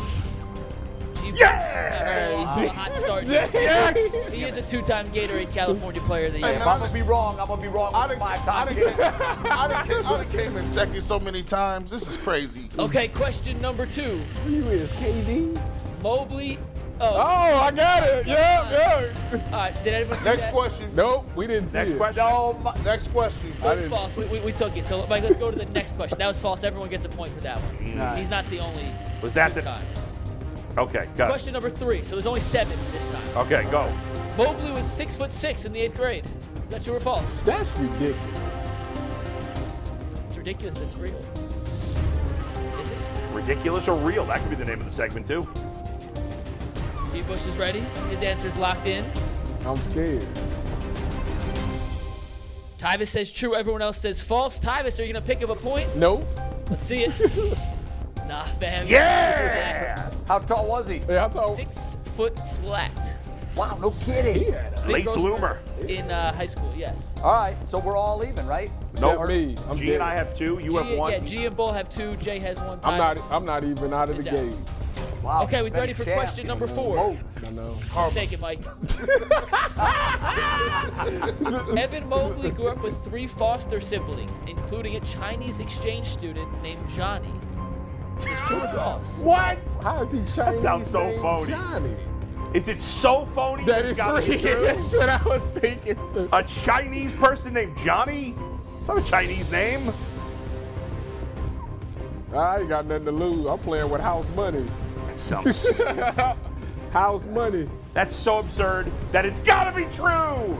Gee, Yeah! Wow, a hot start. Yes! He is a two-time Gatorade California Player of the Year. If I'm gonna be wrong, I'm gonna be wrong I done, five I times. I done, came, I done came in second so many times. This is crazy. Okay, question number two. Who you is KD? Mobley, Oh, Oh, I got it. Yeah, yeah. all right. Did anyone see Next that? question. Nope, we didn't see Next it. question. No, my- Next question. That was false. We, we, we took it. So, Mike, let's go to the next question. That was false. Everyone gets a point for that one. Alright. He's not the only. Was that the- two-time. Okay, got it. Question number three. So there's only seven this time. Okay, go. Mobley was six foot six in the eighth grade. Is that true or false? That's ridiculous. It's ridiculous. It's real. Is it? Ridiculous or real? That could be the name of the segment too. G. Bush is ready. His answer is locked in. I'm scared. Tyvis says true. Everyone else says false. Tyvis, are you gonna pick up a point? Nope. Let's see it. nah, fam. Yeah. how tall was he? Yeah, I told. Six foot flat. Wow, no kidding. He had a- Late bloomer. In uh, high school, yes. All right, so we're all even, right? No, Nope. me. I'm G dead. and I have two. You G, have one. Yeah, G and Bull have two. Jay has one. I'm not. I'm not even out of the Is out. game. Wow. Okay, we're ready for champ. question number four? I know. Let's take it, Mike. Evan Mobley grew up with three foster siblings, including a Chinese exchange student named Johnny. Is true or false? What? How is he Chinese? That sounds so phony. Johnny. Is it so phony? That it's is real. true? That's what I was thinking too. A Chinese person named Johnny? It's not a Chinese name. I ain't got nothing to lose. I'm playing with house money. That sounds. House money. that's so absurd that it's gotta be true.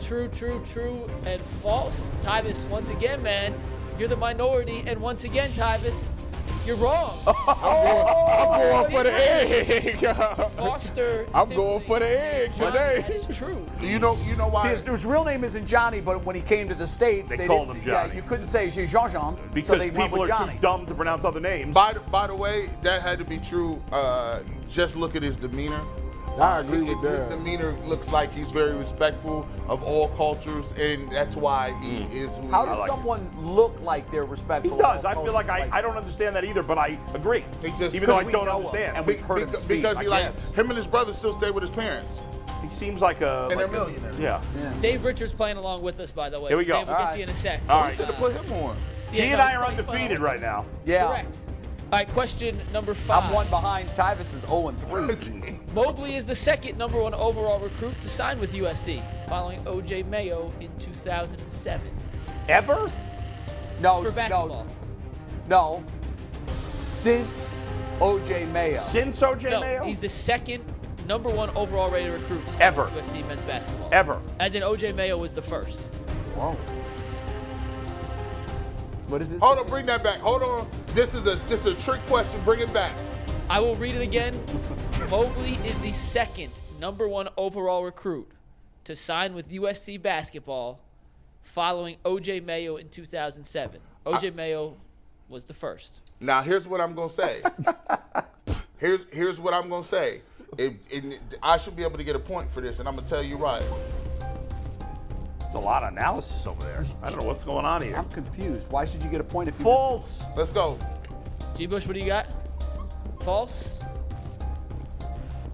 True, true, true, and false. Tyvis, once again, man, you're the minority, and once again, Tyvis, you're wrong. I'm going for the egg. Foster. I'm going for the egg Johnny, That today. is true. You know, you know See, why? his, his real name isn't Johnny, but when he came to the States, They they, called him Johnny. Yeah, you couldn't say Jean Jean, Because so they went people are Johnny. too dumb to pronounce other names. By the, by the way, that had to be true. Uh, just look at his demeanor. I agree His- with His that. demeanor looks like he's very respectful of all cultures, and that's why he mm. is who How he does is. like someone look like they're respectful? he does. of I feel like I, cultures? I don't understand that either, but I agree. He just- Even though I we don't know him, understand. and we've heard him speak, because he I like guess. him and his brother still stay with his parents. he seems like a. And like they're millionaires. Yeah. Dave Richard's playing along with us, by the way. Here we so go. Dave, we'll get All to you in a sec. All right. Should have put him on. G Yeah, and no, I are undefeated right now. Yeah, Correct. All right, question number five. I'm one behind. Tyvis is 0 and 3. Mobley is the second number one overall recruit to sign with USC, following OJ Mayo in 2007 Ever? No, for basketball. no, no. Since OJ Mayo. Since OJ No, Mayo? he's the second number one overall rated recruit to sign Ever. with USC men's basketball. Ever. As in OJ Mayo was the first. Whoa. What is this? Hold on, bring that back. Hold on. This is a this is a trick question. Bring it back. I will read it again. Mobley is the second number one overall recruit to sign with USC basketball, following OJ Mayo in 2007. OJ Mayo was the first. Now here's what I'm gonna say. here's here's what I'm gonna say. If, and I should be able to get a point for this, and I'm gonna tell you right. There's a lot of analysis over there. I don't know what's going on here. I'm confused. Why should you get a point if you False. Let's go. G. Bush, what do you got? False.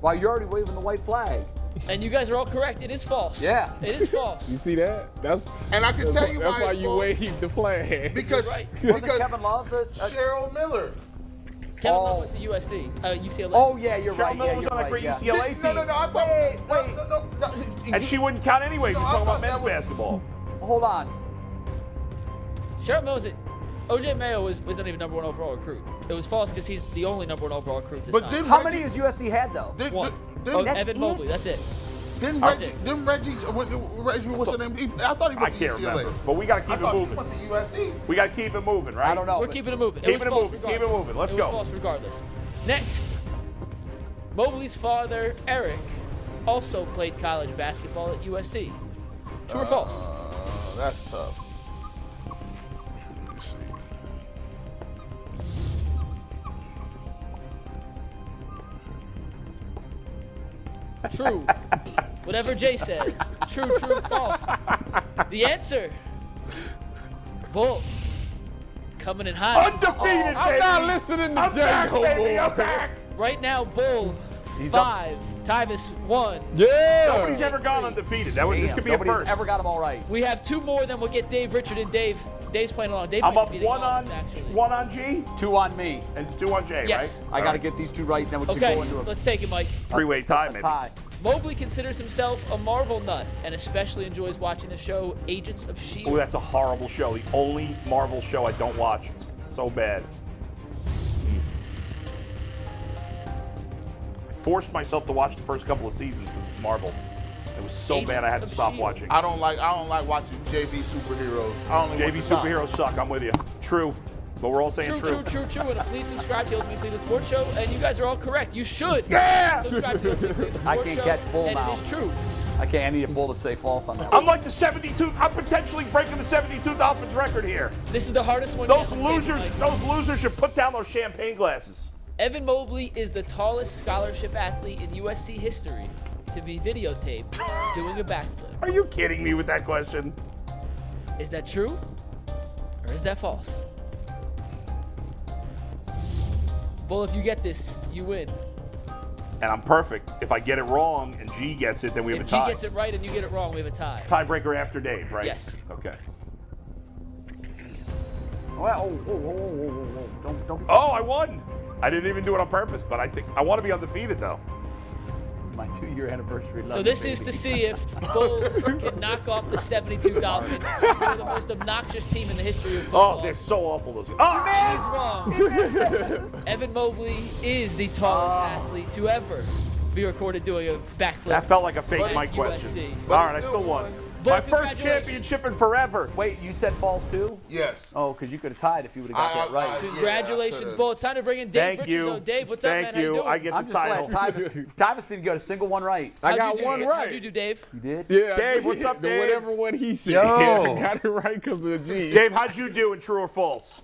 While you're already waving the white flag. And you guys are all correct. It is false. Yeah. It is false. You see that? That's And I can tell you that's why why it's you false. wave the flag. Because right. Wasn't because Kevin Love the? uh, Cheryl Miller. Kevin Oh. Love went to USC, uh, UCLA. oh yeah, you're Cheryl right. Miller yeah, was on that right, great yeah. UCLA team. No, no, no. I thought. Wait, no, wait. No, no, no, And she wouldn't count anyway. We're No, I talking about men's was- basketball. Hold on. Cheryl Mills, OJ Mayo was, was not even number one overall recruit. It was false because he's the only number one overall recruit to But sign. did How many has USC had though? Did, one. did, Oh, did, that's Evan it? Mobley. That's it. Didn't Reggie, it. didn't Reggie, when- Reggie, what's the name? He, I thought he I went to can't UCLA. remember. But we got to I keep it thought he moving. went to USC. We got to keep it moving, right? I don't know. We're keeping it moving. Keep was it false moving, keep it moving. Let's it was go. false regardless. Next, Mobley's father, Eric, also played college basketball at USC. True or false? Uh, that's tough. Let me see. True. Whatever Jay says. True, true, false. The answer. Bull. Coming in hot. Undefeated, I'm not listening to I'm Jay back, no baby. more. I'm back. Right now, Bull He's up. five. Tyvis one. Yeah. Nobody's ever gone undefeated. That would, this could be a nobody's first. ever got them all right. We have two more, then we'll get Dave Richard and Dave. Dave's playing along. Dave I'm up one on longest, actually. one on G Two on me. and two on J, Yes. right? I got to right. get these two right, then we can Okay, go into a, let's take it, Mike. three-way tie, a maybe. tie. Mobley considers himself a Marvel nut and especially enjoys watching the show Agents of S.H.I.E.L.D. Oh, that's a horrible show. The only Marvel show I don't watch. It's so bad. I forced myself to watch the first couple of seasons because it's Marvel. It was so Agents bad I had to stop S.H.I.E.L.D. watching. I don't like I don't like watching JV superheroes. I only JV watch the superheroes suck. I'm with you. True. But we're all saying True, true, true, true. And please subscribe to the Ultimate Cleveland Sports Show. And you guys are all correct. You should Yeah! subscribe to the Ultimate Cleveland I can't Show. catch bull and now. it is true. I can't. I need a bull to say false on that. I'm like the 72. I'm potentially breaking the 72 Dolphins record here. This is the hardest one. Those yet. Let's take it, losers, Mike. those losers should put down those champagne glasses. Evan Mobley is the tallest scholarship athlete in USC history to be videotaped doing a backflip. Are you kidding me with that question? Is that true? Or is that false? Well, if you get this, you win. And I'm perfect. If I get it wrong and G gets it, then we have If a G tie. gets it right and you get it wrong, we have a tie. Tiebreaker after Dave, right? Yes. Okay. Well, oh, oh, oh, oh, oh, oh, don't, don't. Oh, I won. I didn't even do it on purpose, but I think I want to be undefeated though. My two-year anniversary. Love So you, this is to see if Bulls can knock off the 72 Dolphins. They're the most obnoxious team in the history of oh, football. Oh, they're so awful those. guys. Oh, He's wrong. Evan Mobley is the tallest oh. athlete to ever be recorded doing a backflip. that felt like a fake USC. question. All right, I still won. But My first championship in forever. Wait, you said false too? Yes. Oh, because you could have tied if you would have got I- that right. I- I- Congratulations, could've- Bull. It's time to bring in Dave Thank you. Dave, what's Thank up, man? you. You? I get I'm the just title. glad Tyvis, Tyvis didn't get a single one right. I How'd got you do? one How'd you do, Dave? You did? Yeah, Dave, what's up, Dave? Whatever one he said. Yo. I got it right because of the G. Dave, how'd you do in true or false?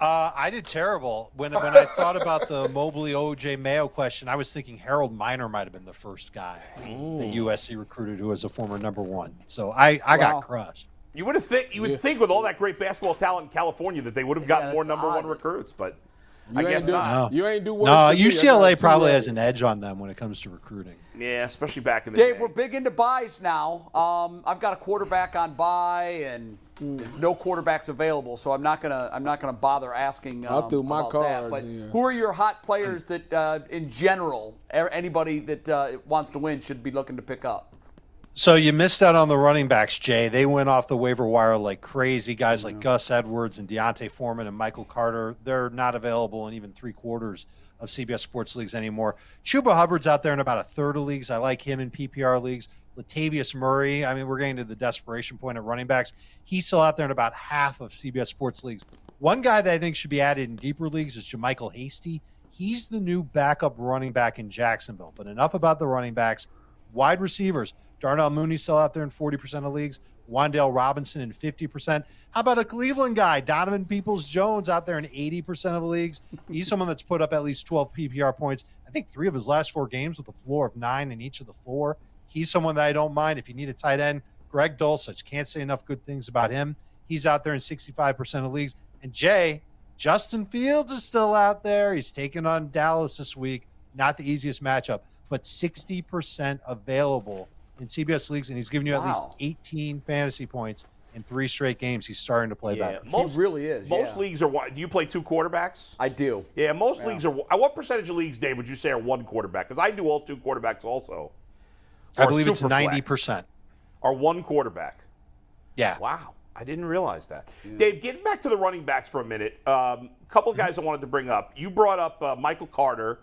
Uh, I did terrible when when I thought about the Mobley OJ Mayo question. I was thinking Harold Miner might have been the first guy that USC recruited who was a former number one. So I I Wow. got crushed. You would have think you would think with all that great basketball talent in California that they would have gotten Yeah, more that's number one recruits, but You I guess do, not. You ain't do worse No, than me. I UCLA probably has an edge on them when it comes to recruiting. Yeah, especially back in the Dave, day. we're big into buys now. Um, I've got a quarterback on buy, and there's no quarterbacks available, so I'm not gonna I'm not gonna bother asking. Um, I threw my about that. cards But in. who are your hot players that, uh, in general, er- anybody that uh, wants to win should be looking to pick up? So you missed out on the running backs, Jay. They went off the waiver wire like crazy. Guys like Gus Edwards and D'Onta Foreman and Michael Carter, they're not available in even three quarters of CBS Sports leagues anymore. Chuba Hubbard's out there in about a third of leagues. I like him in PPR leagues. Latavius Murray, I mean, we're getting to the desperation point of running backs. He's still out there in about half of CBS Sports leagues. One guy that I think should be added in deeper leagues is JaMycal Hasty. He's the new backup running back in Jacksonville. But enough about the running backs. Wide receivers. Darnell Mooney still out there in 40% of leagues. Wan'Dale Robinson in 50%. How about a Cleveland guy, Donovan Peoples Jones, out there in 80% of leagues? He's someone that's put up at least 12 PPR points. I think three of his last four games with a floor of nine in each of the four. He's someone that I don't mind. If you need a tight end, Greg Dulcich, can't say enough good things about him. He's out there in 65% of leagues. And Jay, Justin Fields is still out there. He's taking on Dallas this week. Not the easiest matchup, but 60% available in CBS leagues, and he's giving you at least 18 fantasy points in three straight games. He's starting to play yeah, better. most really is, Most yeah. leagues are. wi- Do you play two quarterbacks? I do. Yeah, most leagues are. What percentage of leagues, Dave, would you say are one quarterback? Because I do all two quarterbacks also. I believe it's 90%. Are one quarterback. Yeah. Wow, I didn't realize that. Dave, getting back to the running backs for a minute, um, a couple of guys I wanted to bring up. You brought up uh, Michael Carter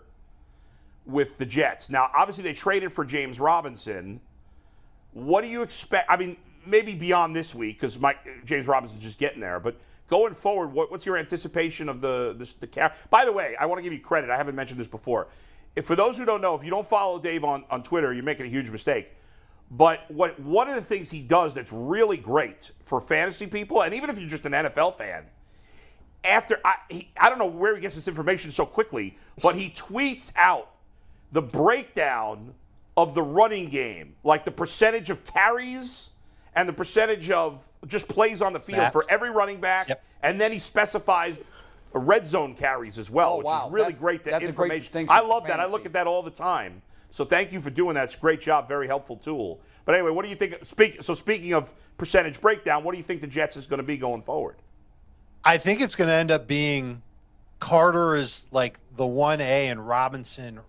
with the Jets. Now, obviously, they traded for James Robinson. What do you expect? I mean, maybe beyond this week because James Robinson's just getting there, but. Going forward, what, what's your anticipation of the the, the? By the way, I want to give you credit. I haven't mentioned this before. If for those who don't know, if you don't follow Dave on, on Twitter, you're making a huge mistake. But what one of the things he does that's really great for fantasy people, and even if you're just an NFL fan, after I, he, I don't know where he gets this information so quickly, but he tweets out the breakdown of the running game, like the percentage of carries and the percentage of just plays on the field Snaps. for every running back, Yep. and then he specifies red zone carries as well, Oh, which wow. is really That's- great. To that's a great information. distinction I love that. I look at that all the time. So thank you for doing that. It's a great job. Very helpful tool. But anyway, what do you think? Speak. So speaking of percentage breakdown, what do you think the Jets is going to be going forward? I think it's going to end up being Carter is like the 1A and Robinson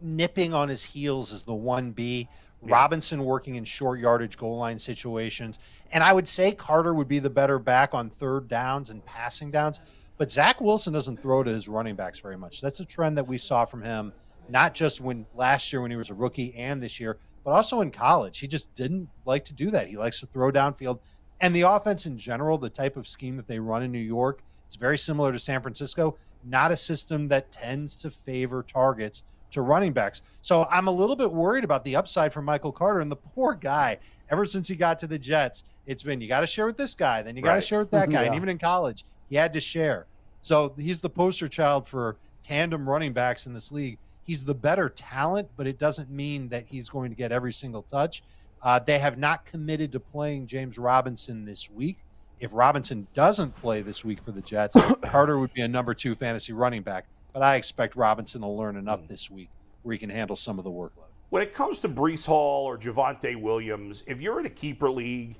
nipping on his heels as the 1B. Robinson working in short yardage goal line situations. And I would say Carter would be the better back on third downs and passing downs. But Zach Wilson doesn't throw to his running backs very much. That's a trend that we saw from him, not just when last year when he was a rookie and this year, but also in college. He just didn't like to do that. He likes to throw downfield. And the offense in general, the type of scheme that they run in New York, it's very similar to San Francisco, not a system that tends to favor targets to running backs. So I'm a little bit worried about the upside for Michael Carter and the poor guy. Ever since he got to the Jets, it's been you got to share with this guy, then you got to Right. share with that guy. And even in college, he had to share. So he's the poster child for tandem running backs in this league. He's the better talent, but it doesn't mean that he's going to get every single touch. Uh, they have not committed to playing James Robinson this week. If Robinson doesn't play this week for the Jets, Carter would be a number two fantasy running back. But I expect Robinson will learn enough mm. this week where he can handle some of the workload. When it comes to Breece Hall or Javonte Williams, if you're in a keeper league,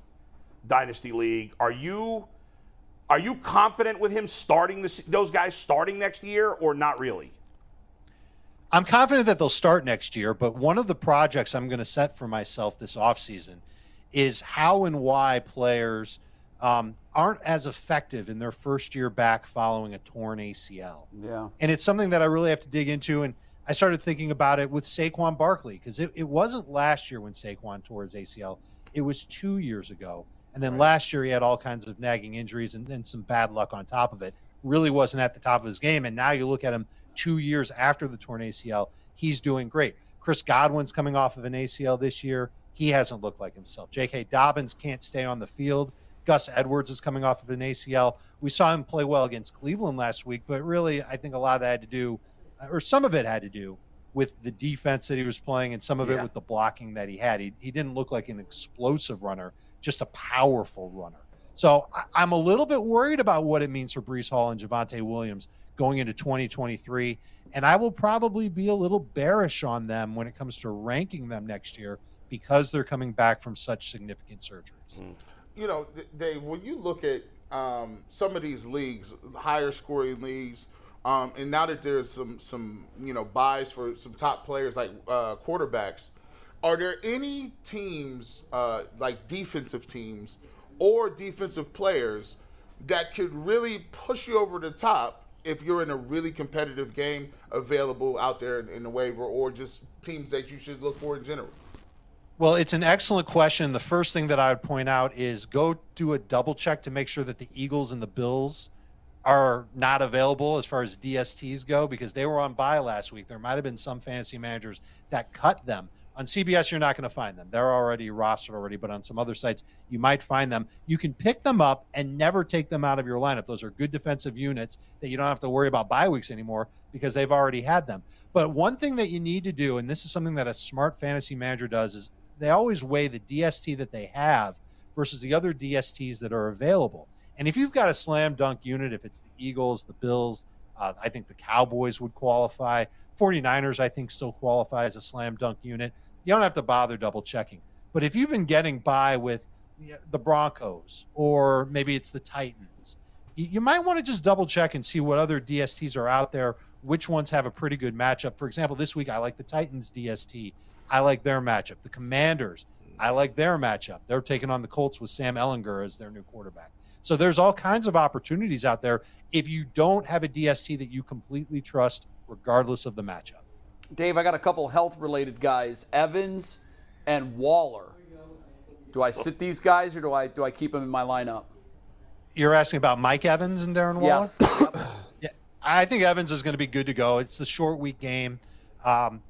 dynasty league, are you are you confident with him starting this, those guys starting next year or not really? I'm confident that they'll start next year, but one of the projects I'm going to set for myself this offseason is how and why players um, aren't as effective in their first year back following a torn ACL. Yeah. And it's something that I really have to dig into. And I started thinking about it with Saquon Barkley because it, it wasn't last year when Saquon tore his ACL, it was two years ago. And then last year he had all kinds of nagging injuries and then some bad luck on top of it. Really wasn't at the top of his game. And now you look at him two years after the torn ACL, he's doing great. Chris Godwin's coming off of an ACL this year. He hasn't looked like himself. J.K. Dobbins can't stay on the field. Gus Edwards is coming off of an ACL. We saw him play well against Cleveland last week, but really, I think a lot of that had to do, or some of it had to do, with the defense that he was playing and some of it with the blocking that he had. He, he didn't look like an explosive runner, just a powerful runner. So I, I'm a little bit worried about what it means for Breece Hall and Javonte Williams going into 2023. And I will probably be a little bearish on them when it comes to ranking them next year because they're coming back from such significant surgeries. Mm. You know, Dave, when you look at um, some of these leagues, higher scoring leagues, um, and now that there's some some you know buys for some top players like uh, quarterbacks, are there any teams uh, like defensive teams or defensive players that could really push you over the top if you're in a really competitive game available out there in, in the waiver, or just teams that you should look for in general? Well, it's an excellent question. The first thing that I would point out is go do a double check to make sure that the Eagles and the Bills are not available as far as DSTs go because they were on bye last week. There might have been some fantasy managers that cut them. On CBS, you're not going to find them. They're already rostered already, but on some other sites, you might find them. You can pick them up and never take them out of your lineup. Those are good defensive units that you don't have to worry about bye weeks anymore because they've already had them. But one thing that you need to do, and this is something that a smart fantasy manager does, is they always weigh the DST that they have versus the other DSTs that are available. And if you've got a slam dunk unit, if it's the Eagles, the Bills, uh, I think the Cowboys would qualify. 49ers, I think, still qualify as a slam dunk unit. You don't have to bother double checking. But if you've been getting by with the Broncos or maybe it's the Titans, you, might want to just double check and see what other DSTs are out there, which ones have a pretty good matchup. For example, this week I like the Titans DST. I like their matchup. The Commanders, I like their matchup. They're taking on the Colts with Sam Ehlinger as their new quarterback. So there's all kinds of opportunities out there if you don't have a DST that you completely trust, regardless of the matchup. Dave, I got a couple health related guys, Evans and Waller. Do I sit these guys or do I do I keep them in my lineup? You're asking about Mike Evans and Darren Waller? Yes. Yeah, I think Evans is going to be good to go. It's the short week game. Um,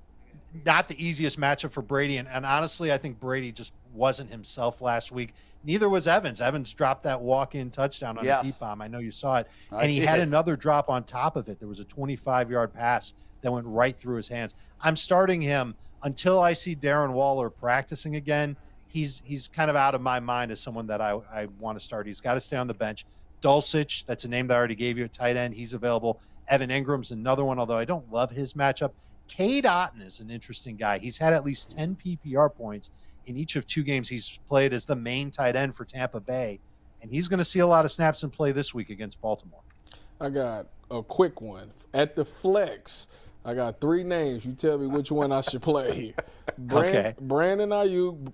not the easiest matchup for Brady. And, and honestly, I think Brady just wasn't himself last week. Neither was Evans. Evans dropped that walk in touchdown on Yes. a deep bomb. I know you saw it. I And he had did. another drop on top of it. There was a 25 yard pass that went right through his hands. I'm starting him until I see Darren Waller practicing again. He's he's kind of out of my mind as someone that I, I want to start. He's got to stay on the bench. Dulcich, that's a name that I already gave you at tight end. He's available. Evan Engram's another one, although I don't love his matchup. Cade Otton is an interesting guy. He's had at least 10 PPR points in each of two games he's played as the main tight end for Tampa Bay, and he's going to see a lot of snaps in play this week against Baltimore. I got a quick one at the flex. I got three names. You tell me which one I should play. Brand, Okay. Brandon Aiyuk,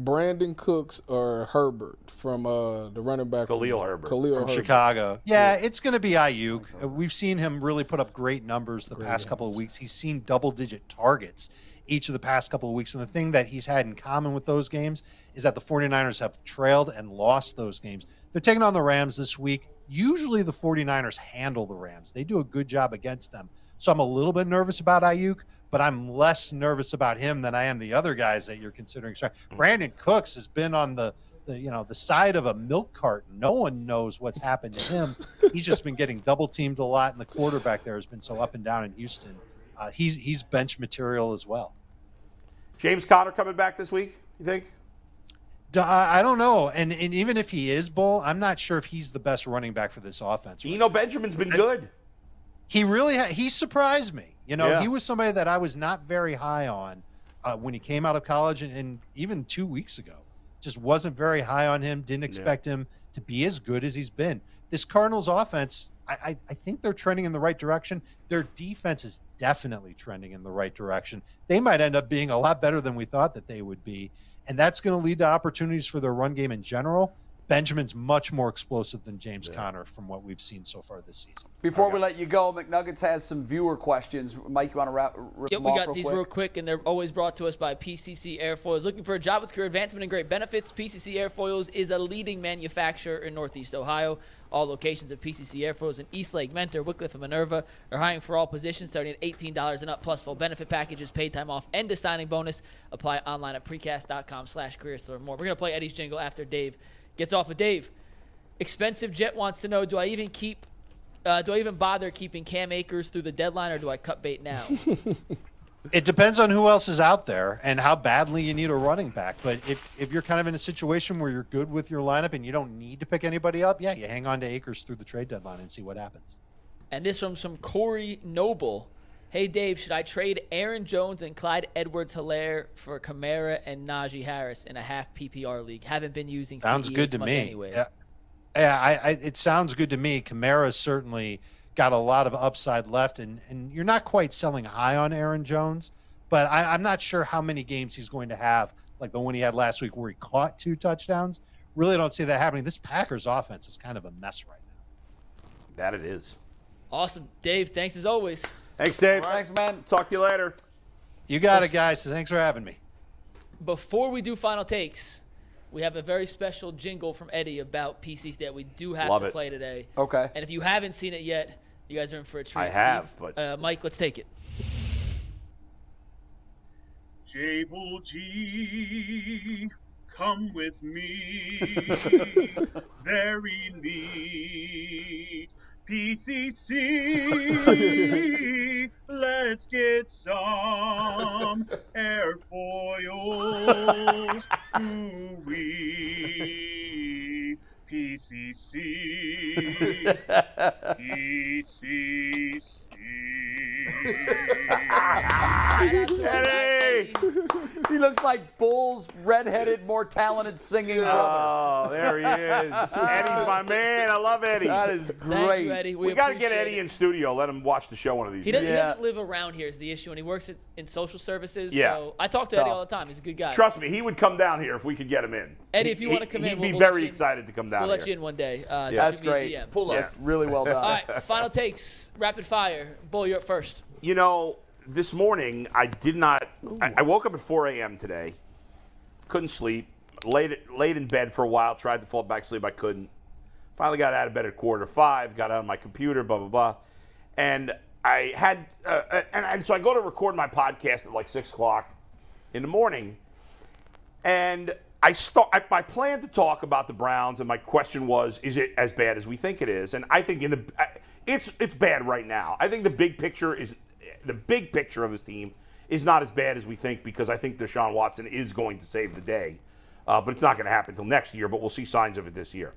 Brandin Cooks, or Herbert from uh, the running back from- Khalil Herbert. Khalil from Herbert. Chicago. Yeah, it's going to be Aiyuk. Uh, We've seen him really put up great numbers the past couple of weeks. He's seen double digit targets each of the past couple of weeks. And the thing that he's had in common with those games is that the 49ers have trailed and lost those games. They're taking on the Rams this week. Usually the 49ers handle the Rams, they do a good job against them. So I'm a little bit nervous about Aiyuk. But I'm less nervous about him than I am the other guys that you're considering. Sorry, Brandin Cooks has been on the the you know the side of a milk carton. No one knows what's happened to him. He's just been getting double teamed a lot, and the quarterback there has been so up and down in Houston. Uh, he's he's bench material as well. James Conner coming back this week, you think? I don't know, and and even if he is bull, I'm not sure if he's the best running back for this offense. You know, Benjamin's been good. He really ha- he surprised me. You know, Yeah. he was somebody that I was not very high on uh, when he came out of college, and, and even two weeks ago, just wasn't very high on him. Didn't expect him to be as good as he's been. This Cardinals offense, I, I, I think they're trending in the right direction. Their defense is definitely trending in the right direction. They might end up being a lot better than we thought that they would be, and that's going to lead to opportunities for their run game in general. Benjamin's much more explosive than James Conner from what we've seen so far this season. Before we let you go, McNuggets has some viewer questions. Mike, you want to wrap, rip Yep, them we off got real these quick? real quick, and they're always brought to us by PCC Airfoils. Looking for a job with career advancement and great benefits? PCC Airfoils is a leading manufacturer in Northeast Ohio. All locations of PCC Airfoils in Eastlake, Mentor, Wickliffe, and Minerva are hiring for all positions starting at $18 and up, plus full benefit packages, paid time off, and a signing bonus. Apply online at precast.com slash careers to learn more. We're going to play Eddie's jingle after Dave gets off with Dave. Expensive Jet wants to know, do I even keep uh, do I even bother keeping Cam Akers through the deadline, or do I cut bait now? It depends on who else is out there and how badly you need a running back. But if, if you're kind of in a situation where you're good with your lineup and you don't need to pick anybody up, yeah, you hang on to Akers through the trade deadline and see what happens. And this one's from Corey Noble. Hey Dave, should I trade Aaron Jones and Clyde Edwards Helaire for Kamara and Najee Harris in a half PPR league? Haven't been using Sounds CEH good to me. anyway. Yeah, yeah I, I, it sounds good to me. Kamara's certainly got a lot of upside left, and, and you're not quite selling high on Aaron Jones, but I, I'm not sure how many games he's going to have, like the one he had last week where he caught two touchdowns. Really don't see that happening. This Packers offense is kind of a mess right now. That it is. Awesome, Dave. Thanks as always. Thanks, Dave. Thanks, man. Talk to you later. You got it, guys. Thanks for having me. Before we do final takes, we have a very special jingle from Eddie about PCs that we do have Love to it. play today. Okay. And if you haven't seen it yet, you guys are in for a treat. I have, but- uh, Mike, let's take it. Jable G, come with me. Very neat. PCC, let's get some airfoils. Ooh-wee. PCC, PCC. Eddie! He looks like Bull's redheaded, more talented singing brother. Oh, there he is. Eddie's my man. I love Eddie. That is Thank great. you, Eddie. We, we got to get Eddie it. in studio. Let him watch the show one of these He days. doesn't, he doesn't live around here is the issue, and he works at, in social services. Yeah. So I talk to Eddie all the time. He's a good guy. Trust me, he would come down here if we could get him in. Eddie, if you he- wanna come in, he'd we'll- be we'll very let in. excited to come down We'll let you in one day. Uh, just That's me a great. DM. Pull up. That's really well done. All right, final takes, rapid fire. Bull, you're up first. You know, this morning I did not. I, I woke up at 4 a.m. today. Couldn't sleep. Laid laid in bed for a while. Tried to fall back asleep. I couldn't. Finally got out of bed at quarter five. Got on my computer. Blah blah blah. And I had. Uh, uh, and, and so I go to record my podcast at like six o'clock in the morning. And I start. I, my plan to talk about the Browns, and my question was, is it as bad as we think it is? And I think in the, it's it's bad right now. I think the big picture is, the big picture of this team is not as bad as we think because I think Deshaun Watson is going to save the day, uh, but it's not going to happen until next year. But we'll see signs of it this year.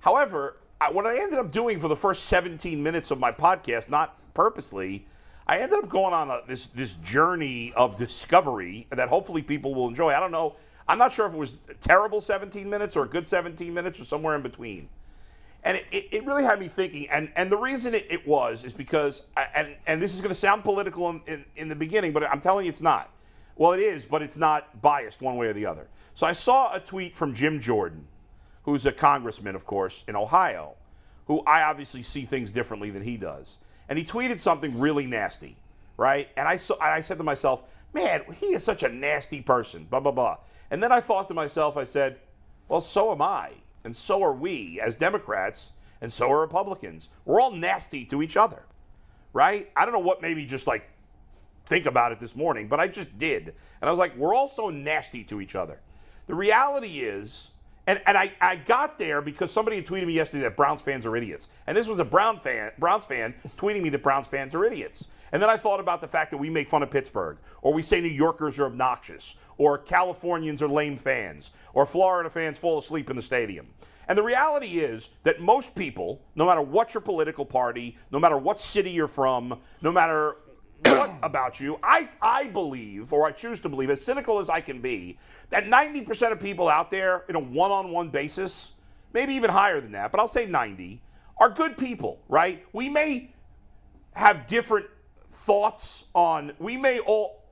However, I, what I ended up doing for the first 17 minutes of my podcast, not purposely, I ended up going on a, this this journey of discovery that hopefully people will enjoy. I don't know. I'm not sure if it was terrible 17 minutes or a good 17 minutes or somewhere in between. And it, it, really had me thinking. And, and the reason it, it was is because, I, and, and this is going to sound political in, in, in the beginning, but I'm telling you it's not. Well, it is, but it's not biased one way or the other. So I saw a tweet from Jim Jordan, who's a congressman, of course, in Ohio, who I obviously see things differently than he does. And he tweeted something really nasty, right? And I, saw, and I said to myself, man, he is such a nasty person, blah, blah, blah. And then I thought to myself, I said, well, so am I, and so are we as Democrats, and so are Republicans. We're all nasty to each other, right? I don't know what made me just like think about it this morning, but I just did. And I was like, we're all so nasty to each other. The reality is, and, and I, I got there because somebody had tweeted me yesterday that Browns fans are idiots. And this was a Brown fan, Browns fan tweeting me that Browns fans are idiots. And then I thought about the fact that we make fun of Pittsburgh, or we say New Yorkers are obnoxious, or Californians are lame fans, or Florida fans fall asleep in the stadium. And the reality is that most people, no matter what your political party, no matter what city you're from, no matter what about you, I, I believe, or I choose to believe, as cynical as I can be, that 90% of people out there in a one on one basis, maybe even higher than that, but I'll say 90, are good people, right? We may have different thoughts on, we may all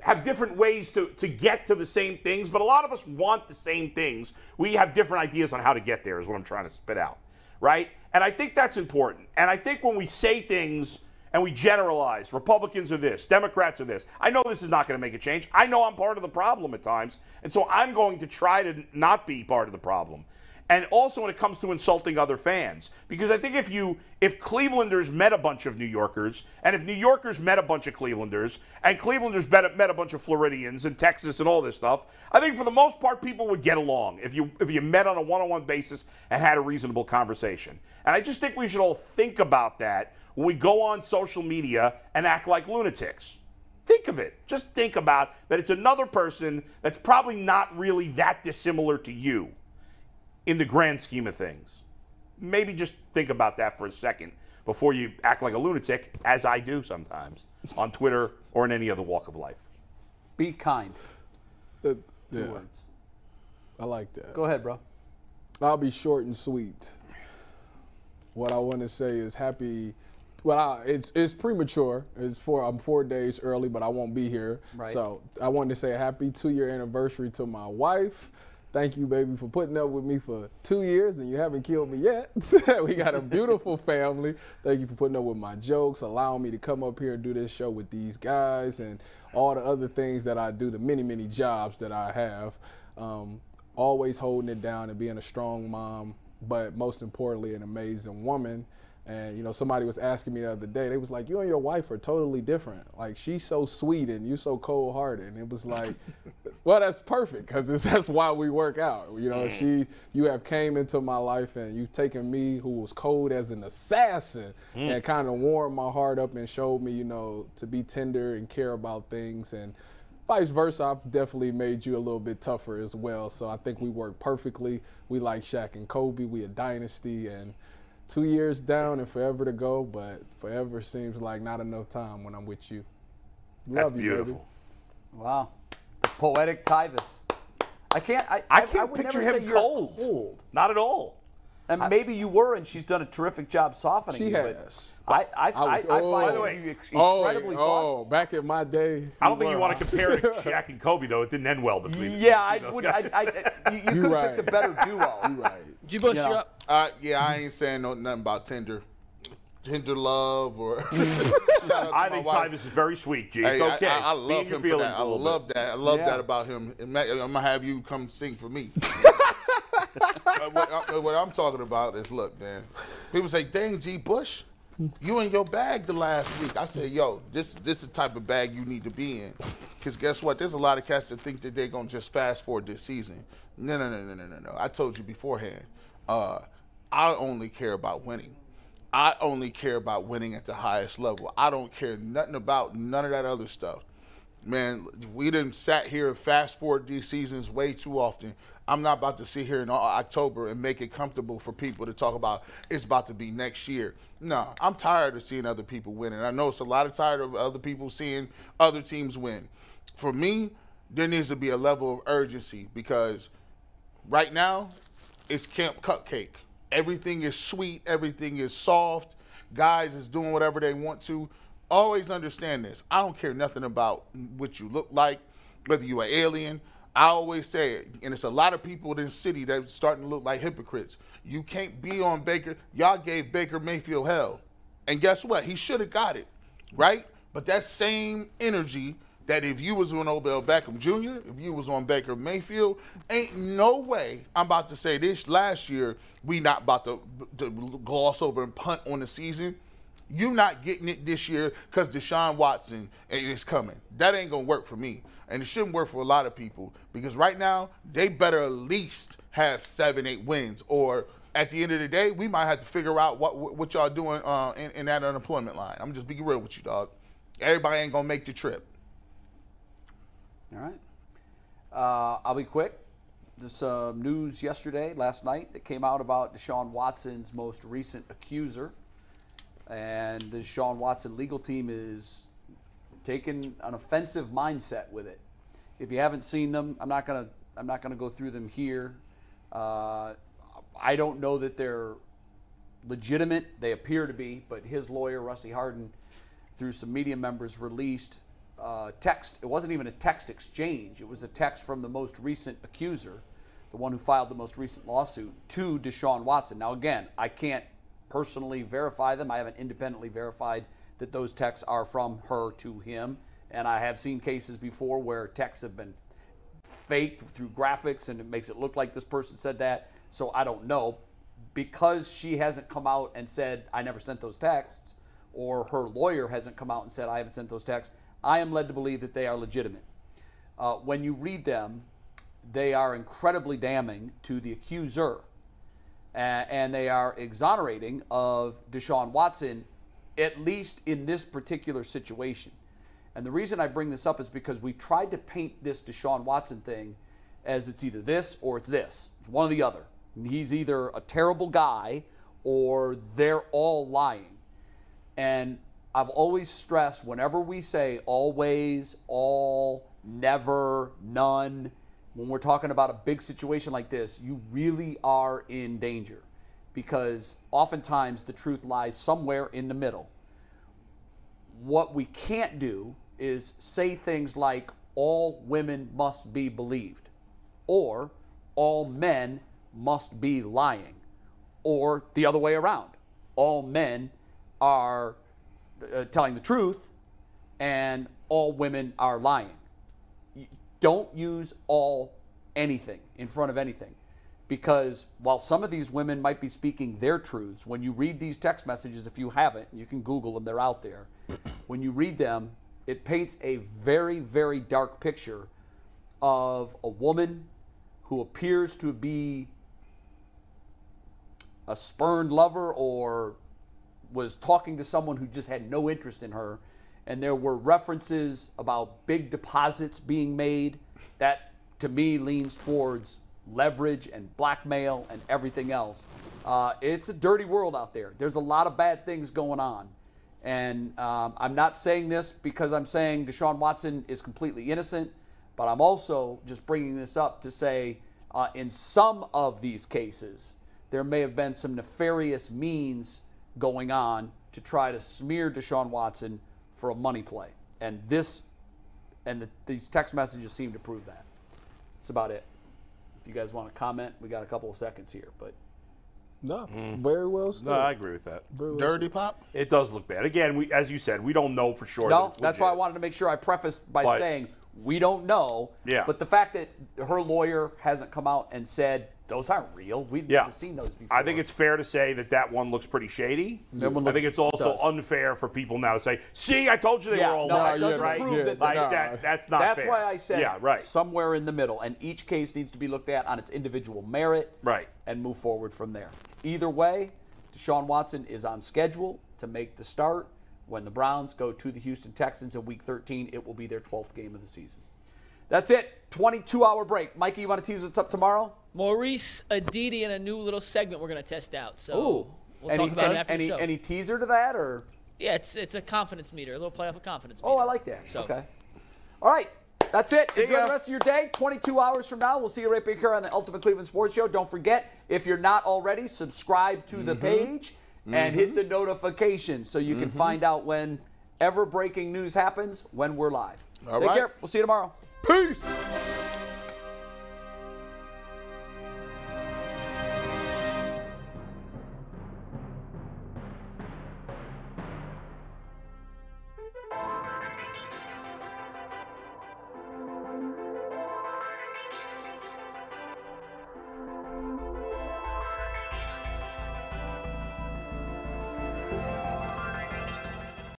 have different ways to, to get to the same things, but a lot of us want the same things. We have different ideas on how to get there, is what I'm trying to spit out, right? And I think that's important. And I think when we say things and we generalize, Republicans are this, Democrats are this, I know this is not going to make a change. I know I'm part of the problem at times. And so I'm going to try to not be part of the problem and also when it comes to insulting other fans. Because i think if you if clevelanders met a bunch of new yorkers and if new yorkers met a bunch of clevelanders and clevelanders met, met a bunch of floridians and texas and all this stuff i think for the most part people would get along if you if you met on a one-on-one basis and had a reasonable conversation. And i just think we should all think about that when we go on social media and act like lunatics. Think of it. Just think about that it's another person that's probably not really that dissimilar to you in the grand scheme of things. Maybe just think about that for a second before you act like a lunatic, as I do sometimes on Twitter or in any other walk of life. Be kind. The- Two yeah, words. I like that. Go ahead, bro. I'll be short and sweet. What I want to say is happy. Well, I, it's it's premature. It's four. I'm four days early, but I won't be here. Right. So I wanted to say a happy two year anniversary to my wife. Thank you, baby, for putting up with me for two years, and you haven't killed me yet. we got a beautiful family. Thank you for putting up with my jokes, allowing me to come up here and do this show with these guys, and all the other things that I do, the many, many jobs that I have. Um, always holding it down and being a strong mom, but most importantly, an amazing woman. And you know, somebody was asking me the other day. They was like, "You and your wife are totally different. Like she's so sweet and you so cold hearted." And it was like, "Well, that's perfect because that's why we work out." You know, she, you have came into my life and you've taken me, who was cold as an assassin, hmm. and kind of warmed my heart up and showed me, you know, to be tender and care about things and vice versa, I've definitely made you a little bit tougher as well. So I think we work perfectly. We like Shaq and Kobe. We a dynasty, and two years down and forever to go. But forever seems like not enough time when I'm with you. That's Love you, baby. beautiful. Wow. The poetic Tyvis. I can't. I, I can't would picture never him cold. cold. Not at all. And maybe you were, and she's done a terrific job softening She you. but has. I, I, I, was- I, oh. find By the way, you ex- Oh, incredibly oh, thoughtful. back in my day. I don't think you want to compare it to Shaq and Kobe, though. It didn't end well between them. Yeah, I You know? would. I, I, you you could have right. picked a better duo. You right. G-Bush, Yeah. you're up. Uh, yeah, I ain't saying no, nothing about tender, tender love or. Shout out to I think wife. Tyvis is very sweet, G. It's Hey, okay. I, I, Be in love your him for feelings that. a I little love bit. that. I love Yeah. that about him. I'm gonna have you come sing for me. Uh, what, I- what I'm talking about is, look, man. People say, "Dang, G. Bush, you in your bag the last week." I said, "Yo, this this is the type of bag you need to be in." Because guess what? There's a lot of cats that think that they're gonna just fast forward this season. No, no, no, no, no, no, no. I told you beforehand. Uh, I only care about winning. I only care about winning at the highest level. I don't care nothing about none of that other stuff. man, we didn't sat here and fast forward these seasons way too often. I'm not about to sit here in October and make it comfortable for people to talk about it's about to be next year. No, I'm tired of seeing other people win, and I know it's a lot of tired of other people seeing other teams win. For me, there needs to be a level of urgency because right now it's camp cupcake. Everything is sweet, everything is soft. Guys is doing whatever they want to. Always understand this. I don't care nothing about what you look like, whether you're an alien. I always say it, and it's a lot of people in the city that's starting to look like hypocrites. You can't be on Baker. Y'all gave Baker Mayfield hell. And guess what? He should have got it, right? But that same energy that if you was on Odell Beckham Jr., if you was on Baker Mayfield, ain't no way I'm about to say this last year we not about to, to gloss over and punt on the season. You not getting it this year because Deshaun Watson is coming. That ain't gonna work for me, and it shouldn't work for a lot of people because right now they better at least have seven, eight wins, or at the end of the day, we might have to figure out what what y'all doing uh, in, in that unemployment line. I'm just being real with you, dog. Everybody ain't gonna make the trip. All right. Uh, I'll be quick. There's some news yesterday, last night, that came out about Deshaun Watson's most recent accuser. And the Deshaun Watson legal team is taking an offensive mindset with it. If you haven't seen them, I'm not gonna I'm not gonna go through them here. Uh, I don't know that they're legitimate. They appear to be, but his lawyer Rusty Hardin, through some media members, released uh, text. It wasn't even a text exchange. It was a text from the most recent accuser, the one who filed the most recent lawsuit, to Deshaun Watson. Now, again, I can't personally verify them. I haven't independently verified that those texts are from her to him. And I have seen cases before where texts have been faked through graphics and it makes it look like this person said that. So I don't know. Because she hasn't come out and said, I never sent those texts, or her lawyer hasn't come out and said, I haven't sent those texts, I am led to believe that they are legitimate. Uh, when you read them, they are incredibly damning to the accuser, and they are exonerating of Deshaun Watson, at least in this particular situation. And the reason I bring this up is because we tried to paint this Deshaun Watson thing as it's either this or it's this. It's one or the other. He's either a terrible guy or they're all lying. And I've always stressed whenever we say always, all, never, none, when we're talking about a big situation like this, you really are in danger because oftentimes the truth lies somewhere in the middle. What we can't do is say things like all women must be believed or all men must be lying or the other way around. All men are uh, telling the truth and all women are lying. Don't use all anything in front of anything because while some of these women might be speaking their truths, when you read these text messages, if you haven't, you can Google them, they're out there. when you read them, it paints a very, very dark picture of a woman who appears to be a spurned lover or was talking to someone who just had no interest in her. And there were references about big deposits being made. That, to me, leans towards leverage and blackmail and everything else. Uh, it's a dirty world out there. There's a lot of bad things going on. And um, I'm not saying this because I'm saying Deshaun Watson is completely innocent, but I'm also just bringing this up to say uh, in some of these cases, there may have been some nefarious means going on to try to smear Deshaun Watson for a money play. And this and the, these text messages seem to prove that. That's about it. If you guys want to comment, we got a couple of seconds here, but No, very well said. No, I agree with that. Dirty pop. It does look bad. Again, we, as you said, we don't know for sure. that no, it's that's why I wanted to make sure I prefaced by But- saying we don't know. Yeah. But the fact that her lawyer hasn't come out and said those aren't real, we've Yeah. never seen those before. I think it's fair to say that that one looks pretty shady. That one I think it's also does. unfair for people now to say, "See, I told you they Yeah, were all no, lying." doesn't right? prove that like they're- that. That's not. That's fair. why I said Yeah, right. somewhere in the middle, and each case needs to be looked at on its individual merit, Right. and move forward from there. Either way, Deshaun Watson is on schedule to make the start When the Browns go to the Houston Texans in Week 13, it will be their 12th game of the season. That's it. 22-hour break. Mikey, you want to tease what's up tomorrow? Maurice Aditi in a new little segment we're gonna test out. So Ooh. we'll any, talk about any, it after any, the show. any teaser to that, or? yeah, it's it's a confidence meter, a little playoff of confidence. Meter. Oh. I like that. So- Okay. All right. That's it. Enjoy ya. the rest of your day. 22 hours from now, we'll see you right back here on the Ultimate Cleveland Sports Show. Don't forget, if you're not already, subscribe to Mm-hmm. the page and hit the notifications so you can find out when ever breaking news happens when we're live. All Take right. care. We'll see you tomorrow. Peace.